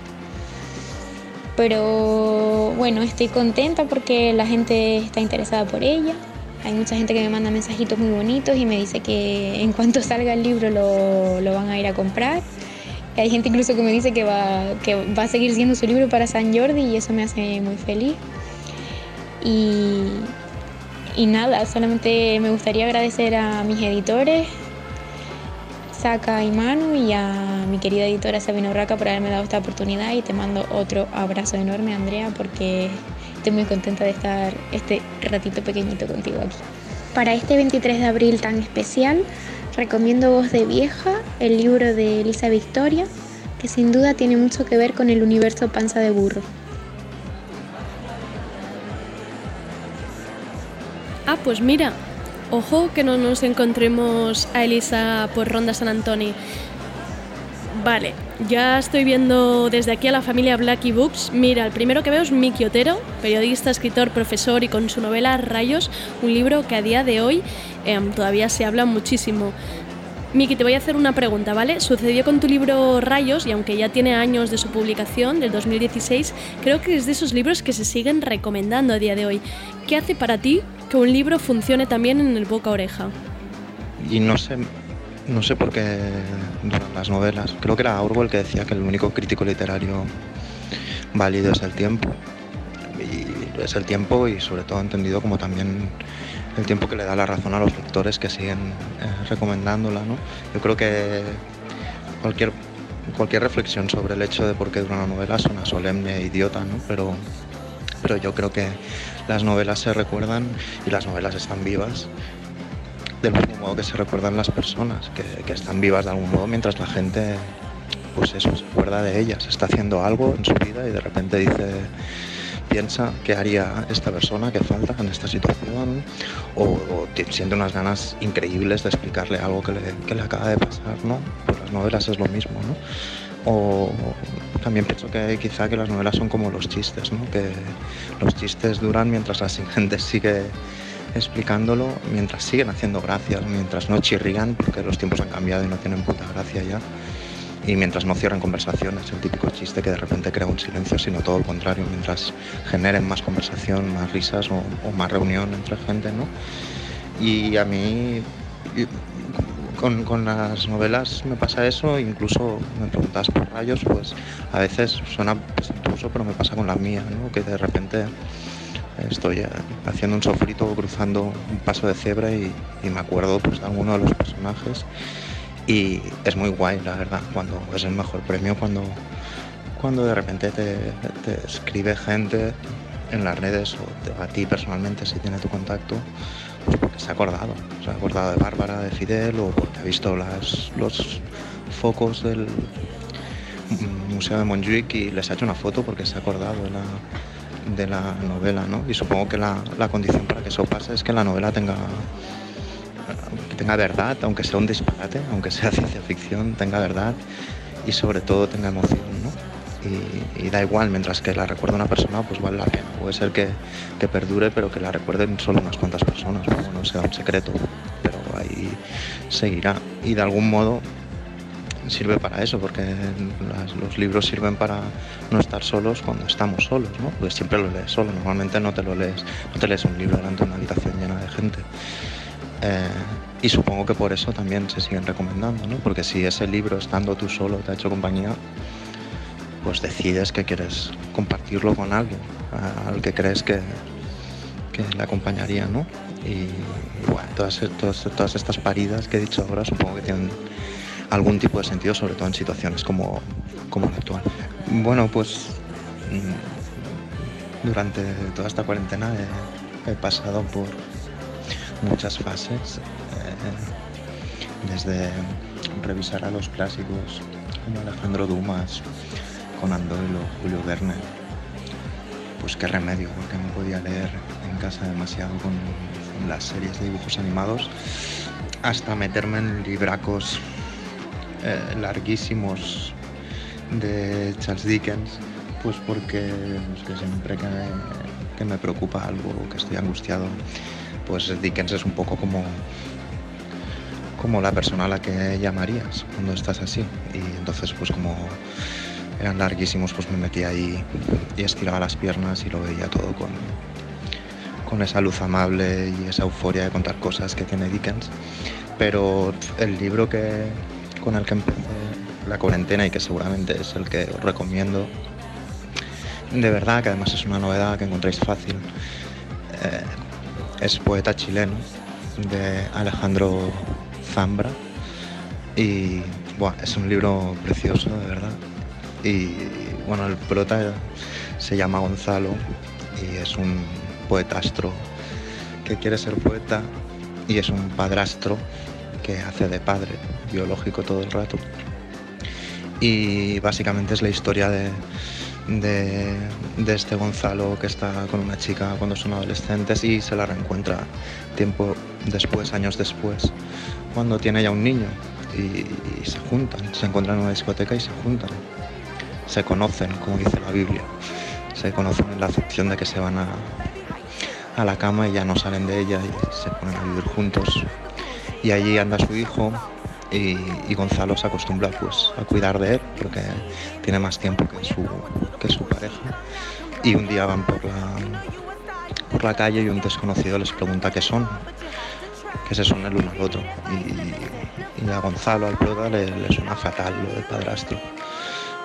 Pero bueno, estoy contenta porque la gente está interesada por ella. Hay mucha gente que me manda mensajitos muy bonitos y me dice que en cuanto salga el libro lo, van a ir a comprar. Hay gente incluso que me dice que va, que va a seguir siendo su libro para San Jordi y eso me hace muy feliz. Y, y nada, solamente me gustaría agradecer a mis editores, Saca y Manu y a mi querida editora Sabina Urraca por haberme dado esta oportunidad y te mando otro abrazo enorme Andrea porque estoy muy contenta de estar este ratito pequeñito contigo aquí. Para este 23 de abril tan especial, recomiendo Voz de Vieja, el libro de Elisa Victoria, que sin duda tiene mucho que ver con el universo panza de burro. Ah, pues mira, ojo que no nos encontremos a Elisa por Ronda San Antonio. Vale, ya estoy viendo desde aquí a la familia Blacky Books. Mira, el primero que veo es Miki Otero, periodista, escritor, profesor y con su novela Rayos, un libro que a día de hoy em, todavía se habla muchísimo. Miki, te voy a hacer una pregunta, ¿vale? Sucedió con tu libro Rayos y aunque ya tiene años de su publicación, del 2016, creo que es de esos libros que se siguen recomendando a día de hoy. ¿Qué hace para ti que un libro funcione también en el boca oreja? Y no sé, no sé por qué duran las novelas. Creo que era Orwell que decía que el único crítico literario válido es el tiempo. Y es el tiempo y sobre todo entendido como también el tiempo que le da la razón a los lectores que siguen eh, recomendándola. ¿no? Yo creo que cualquier, cualquier reflexión sobre el hecho de por qué dura una novela suena solemne e idiota, ¿no? pero, pero yo creo que las novelas se recuerdan y las novelas están vivas del mismo modo que se recuerdan las personas, que, están vivas de algún modo mientras la gente, pues eso, se acuerda de ellas, está haciendo algo en su vida y de repente dice, piensa qué haría esta persona que falta en esta situación o, siente unas ganas increíbles de explicarle algo que le, acaba de pasar, ¿no? Pues las novelas es lo mismo, ¿no? O también pienso que quizá que las novelas son como los chistes, ¿no? Que los chistes duran mientras la gente [LAUGHS] sigue explicándolo mientras siguen haciendo gracias, mientras no chirrían, porque los tiempos han cambiado y no tienen puta gracia ya, y mientras no cierran conversaciones, el típico chiste que de repente crea un silencio, sino todo lo contrario, mientras generen más conversación, más risas o, más reunión entre gente, ¿no? Y a mí, con, con, las novelas me pasa eso, incluso me preguntas por rayos, pues a veces suena presuntuoso, pero me pasa con la mía, ¿no? Que de repente estoy eh, haciendo un sofrito cruzando un paso de cebra y, me acuerdo pues, de alguno de los personajes. Y es muy guay la verdad cuando es el mejor premio cuando cuando de repente te, escribe gente en las redes o a ti personalmente si tiene tu contacto pues porque se ha acordado. Se ha acordado de Bárbara de Fidel o porque ha visto las, los focos del Museo de Montjuic y les ha hecho una foto porque se ha acordado de la de la novela, ¿no? Y supongo que la, condición para que eso pase es que la novela tenga, tenga verdad, aunque sea un disparate, aunque sea [LAUGHS] ciencia ficción, tenga verdad y sobre todo tenga emoción, ¿no? Y, da igual, mientras que la recuerde una persona, pues vale la pena. Puede ser que, que perdure, pero que la recuerden solo unas cuantas personas, no sea un secreto, pero ahí seguirá. Y de algún modo sirve para eso, porque los libros sirven para no estar solos cuando estamos solos, ¿no? Porque siempre lo lees solo, normalmente no te lo lees, no te lees un libro delante de una habitación llena de gente. Eh, y supongo que por eso también se siguen recomendando, ¿no? Porque si ese libro estando tú solo te ha hecho compañía, pues decides que quieres compartirlo con alguien, al que crees que, le acompañaría, ¿no? Y, bueno, todas, todas, todas estas paridas que he dicho ahora supongo que tienen algún tipo de sentido, sobre todo en situaciones como, como la actual. Bueno, pues durante toda esta cuarentena he, pasado por muchas fases, eh, desde revisar a los clásicos como Alejandro Dumas, Conan Doyle o Julio Verne. Pues qué remedio, porque no podía leer en casa demasiado con las series de dibujos animados, hasta meterme en libracos eh, larguísimos de Charles Dickens, pues porque pues siempre que me, que me preocupa algo, que estoy angustiado, pues Dickens es un poco como como la persona a la que llamarías cuando estás así. Y entonces, pues como eran larguísimos, pues me metía ahí y estiraba las piernas y lo veía todo con, con esa luz amable y esa euforia de contar cosas que tiene Dickens. Pero el libro que, con el que empecé la cuarentena y que seguramente es el que os recomiendo, de verdad, que además es una novedad que encontráis fácil, eh, es Poeta chileno de Alejandro Zambra y buah, es un libro precioso, de verdad. Y bueno, el prota se llama Gonzalo y es un poetastro que quiere ser poeta y es un padrastro que hace de padre biológico todo el rato. Y básicamente es la historia de, de, este Gonzalo que está con una chica cuando son adolescentes y se la reencuentra tiempo después, años después, cuando tiene ya un niño y, y se juntan, se encuentran en una discoteca y se juntan, se conocen, como dice la Biblia, se conocen en la acepción de que se van a, a la cama y ya no salen de ella y se ponen a vivir juntos. Y allí anda su hijo y, Gonzalo se acostumbra pues a cuidar de él porque tiene más tiempo que su, que su pareja. Y un día van por la, por la calle y un desconocido les pregunta qué son, que se son el uno al otro. Y, y a Gonzalo, al prota, le, le suena fatal lo del padrastro.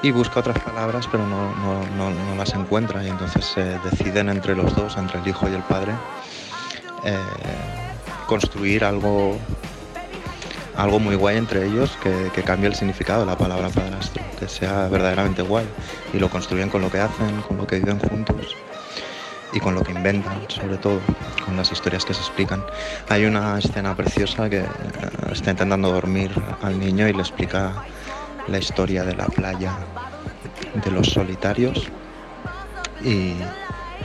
Y busca otras palabras, pero no, no, no, no las encuentra. Y entonces se deciden entre los dos, entre el hijo y el padre, eh, construir algo, algo muy guay entre ellos que, que el significado de la palabra padrastro, que sea verdaderamente guay. Y lo construyen con lo que hacen, con lo que viven juntos y con lo que inventan, sobre todo, con las historias que se explican. Hay una escena preciosa que eh, está intentando dormir al niño y le explica la historia de la playa de los solitarios y,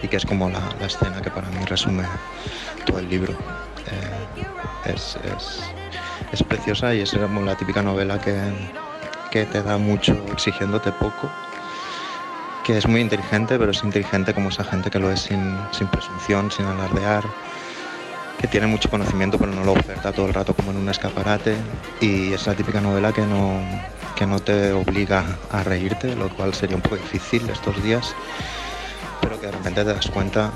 que es como la, escena que para mí resume todo el libro. Eh, es, es, es, preciosa y es como la típica novela que, que te da mucho exigiéndote poco que es muy inteligente, pero es inteligente como esa gente que lo es sin, sin presunción, sin alardear, que tiene mucho conocimiento pero no lo oferta todo el rato como en un escaparate. Y es la típica novela que no, que no te obliga a reírte, lo cual sería un poco difícil estos días, pero que de repente te das cuenta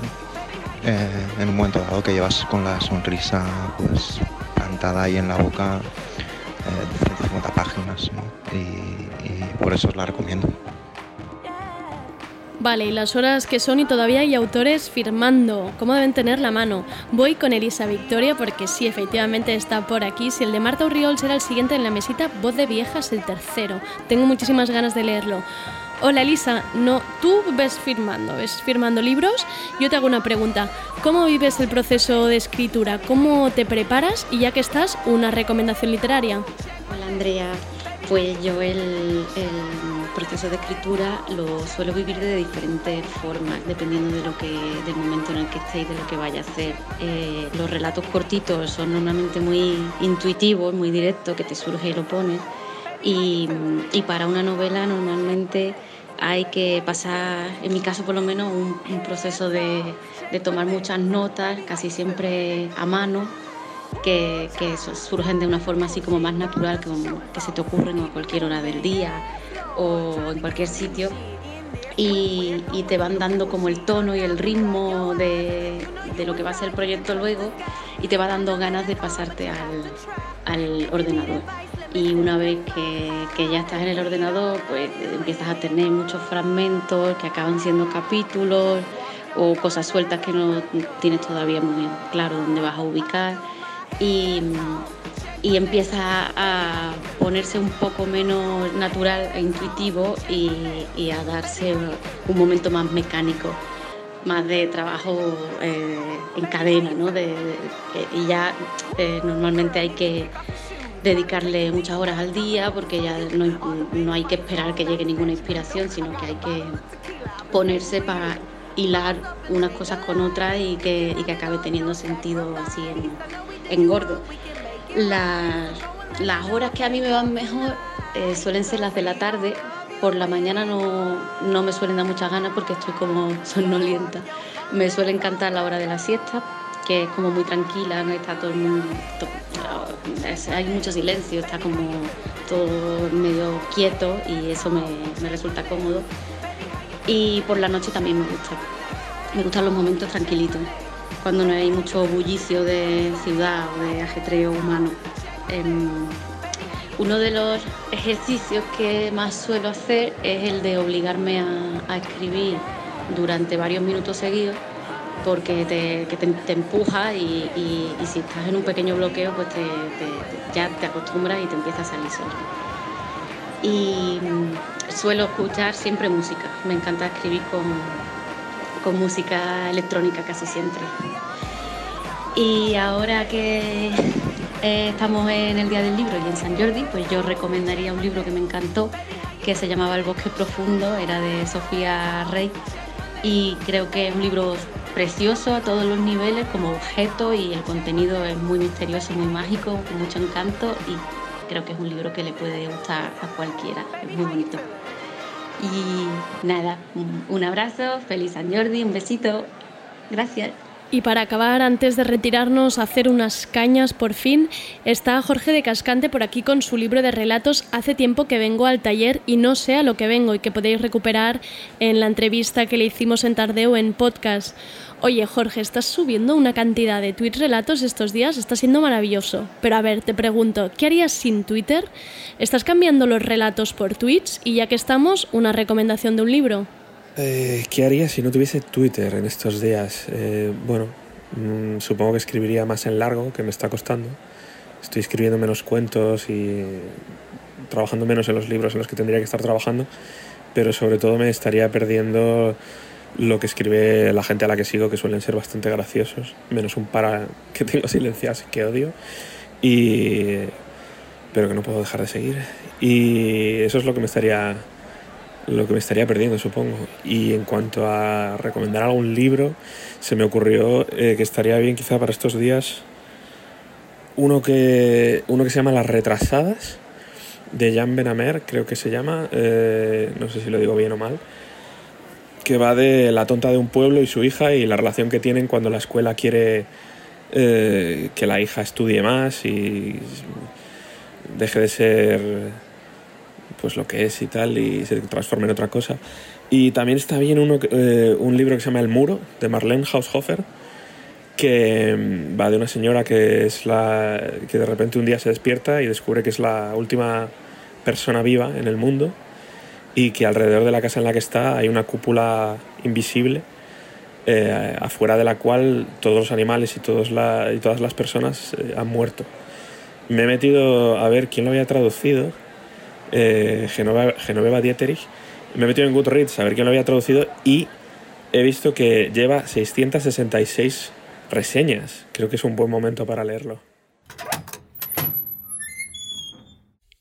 eh, en un momento dado que llevas con la sonrisa pues plantada ahí en la boca eh, 150 páginas y por eso os la recomiendo. Vale, y las horas que son y todavía hay autores firmando. ¿Cómo deben tener la mano? Voy con Elisa Victoria porque sí, efectivamente está por aquí. Si el de Marta Urriol será el siguiente en la mesita, Voz de Viejas el tercero. Tengo muchísimas ganas de leerlo. Hola Elisa, no, tú ves firmando, ves firmando libros. Yo te hago una pregunta. ¿Cómo vives el proceso de escritura? ¿Cómo te preparas? Y ya que estás, una recomendación literaria. Hola Andrea, pues yo el, proceso de escritura lo suelo vivir de diferentes formas, dependiendo de lo que, del momento en el que esté y de lo que vaya a hacer. Eh, los relatos cortitos son normalmente muy intuitivos, muy directos, que te surge y lo pones. Y para una novela normalmente hay que pasar, en mi caso por lo menos, un, un proceso de, de tomar muchas notas, casi siempre a mano, que, que surgen de una forma así como más natural, que, que se te ocurren a cualquier hora del día o en cualquier sitio. Y, y, te van dando como el tono y el ritmo de, de, lo que va a ser el proyecto luego y te va dando ganas de pasarte al, al ordenador. Y una vez que, que, ya estás en el ordenador, pues empiezas a tener muchos fragmentos que acaban siendo capítulos o cosas sueltas que no tienes todavía muy claro dónde vas a ubicar y, y empieza a ponerse un poco menos natural e intuitivo y, a darse un momento más mecánico. más de trabajo eh, en cadena, ¿no? De, y ya eh, normalmente hay que dedicarle muchas horas al día porque ya no, hay que esperar que llegue ninguna inspiración, sino que hay que ponerse para hilar unas cosas con otras y que, que acabe teniendo sentido así en, gordo. Las, las, horas que a mí me van mejor eh, suelen ser las de la tarde. Por la mañana no, no me suelen dar muchas ganas porque estoy como [LAUGHS] sonolienta. Me suele encantar la hora de la siesta, que es como muy tranquila, no está todo el mundo, hay mucho silencio, está como todo medio quieto y eso me, me, resulta cómodo. Y por la noche también me gusta, me gustan los momentos tranquilitos, cuando no hay mucho bullicio de ciudad o de ajetreo humano. Em, uno de los ejercicios que más suelo hacer es el de obligarme a, a escribir durante varios minutos seguidos porque te, empuja y, si estás en un pequeño bloqueo, pues ya te acostumbras y te empieza a salir solo. Y mm, suelo escuchar siempre música, me encanta escribir con, con música electrónica casi siempre. Y ahora que eh, estamos en el Día del Libro y en San Jordi, pues yo recomendaría un libro que me encantó, que se llamaba El bosque profundo, era de Sofía Rey, y creo que es un libro precioso a todos los niveles como objeto y el contenido es muy misterioso, muy mágico, con mucho encanto y creo que es un libro que le puede gustar a cualquiera, es muy bonito. Y nada, un abrazo, feliz San Jordi, un besito, gracias. Y para acabar, antes de retirarnos a hacer unas cañas por fin, está Jorge de Cascante por aquí con su libro de relatos Hace tiempo que vengo al taller y no sé a lo que vengo y que podéis recuperar en la entrevista que le hicimos en Tardeo en podcast. Oye Jorge, estás subiendo una cantidad de tweets relatos estos días, está siendo maravilloso. Pero a ver, te pregunto, ¿qué harías sin Twitter? ¿Estás cambiando los relatos por tweets? Y ya que estamos, una recomendación de un libro. Eh, ¿Qué haría si no tuviese Twitter en estos días? Eh, bueno, mm, supongo que escribiría más en largo, que me está costando. Estoy escribiendo menos cuentos y trabajando menos en los libros en los que tendría que estar trabajando, pero sobre todo me estaría perdiendo lo que escribe la gente a la que sigo, que suelen ser bastante graciosos, menos un para que tengo silenciados que odio, y... pero que no puedo dejar de seguir. Y eso es lo que me estaría lo que me estaría perdiendo, supongo. Y en cuanto a recomendar algún libro, se me ocurrió eh, que estaría bien quizá para estos días uno que, uno que se llama Las Retrasadas, de Jan Benamer, creo que se llama, eh, no sé si lo digo bien o mal, que va de la tonta de un pueblo y su hija y la relación que tienen cuando la escuela quiere eh, que la hija estudie más y deje de ser pues lo que es y tal y se transforma en otra cosa. Y también está bien uno, eh, un libro que se llama El Muro, de Marlene Haushofer, que mm, va de una señora que, es la, que de repente un día se despierta y descubre que es la última persona viva en el mundo y que alrededor de la casa en la que está hay una cúpula invisible eh, afuera de la cual todos los animales y, todos la, y todas las personas eh, han muerto. Me he metido a ver quién lo había traducido eh, Genoveva, Dieterich. Me he metido en Goodreads a ver quién lo había traducido y he visto que lleva 666 reseñas. Creo que es un buen momento para leerlo.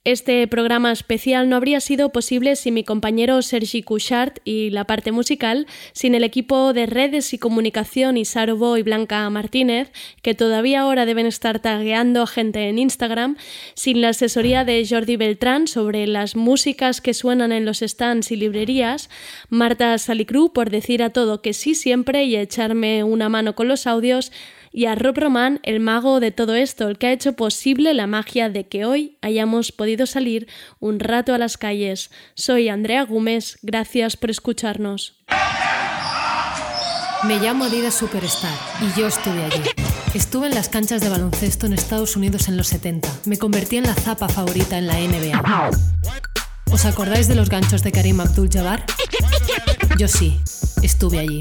Este programa especial no habría sido posible sin mi compañero Sergi Couchard y la parte musical, sin el equipo de redes y comunicación Isarobo y Blanca Martínez, que todavía ahora deben estar tagueando a gente en Instagram, sin la asesoría de Jordi Beltrán sobre las músicas que suenan en los stands y librerías, Marta Salicru por decir a todo que sí siempre y echarme una mano con los audios, y a Rob Roman, el mago de todo esto, el que ha hecho posible la magia de que hoy hayamos podido salir un rato a las calles. Soy Andrea Gómez, gracias por escucharnos. Me llamo Adidas Superstar y yo estuve allí. Estuve en las canchas de baloncesto en Estados Unidos en los 70. Me convertí en la zapa favorita en la NBA. ¿Os acordáis de los ganchos de Karim Abdul-Jabbar? Yo sí, estuve allí.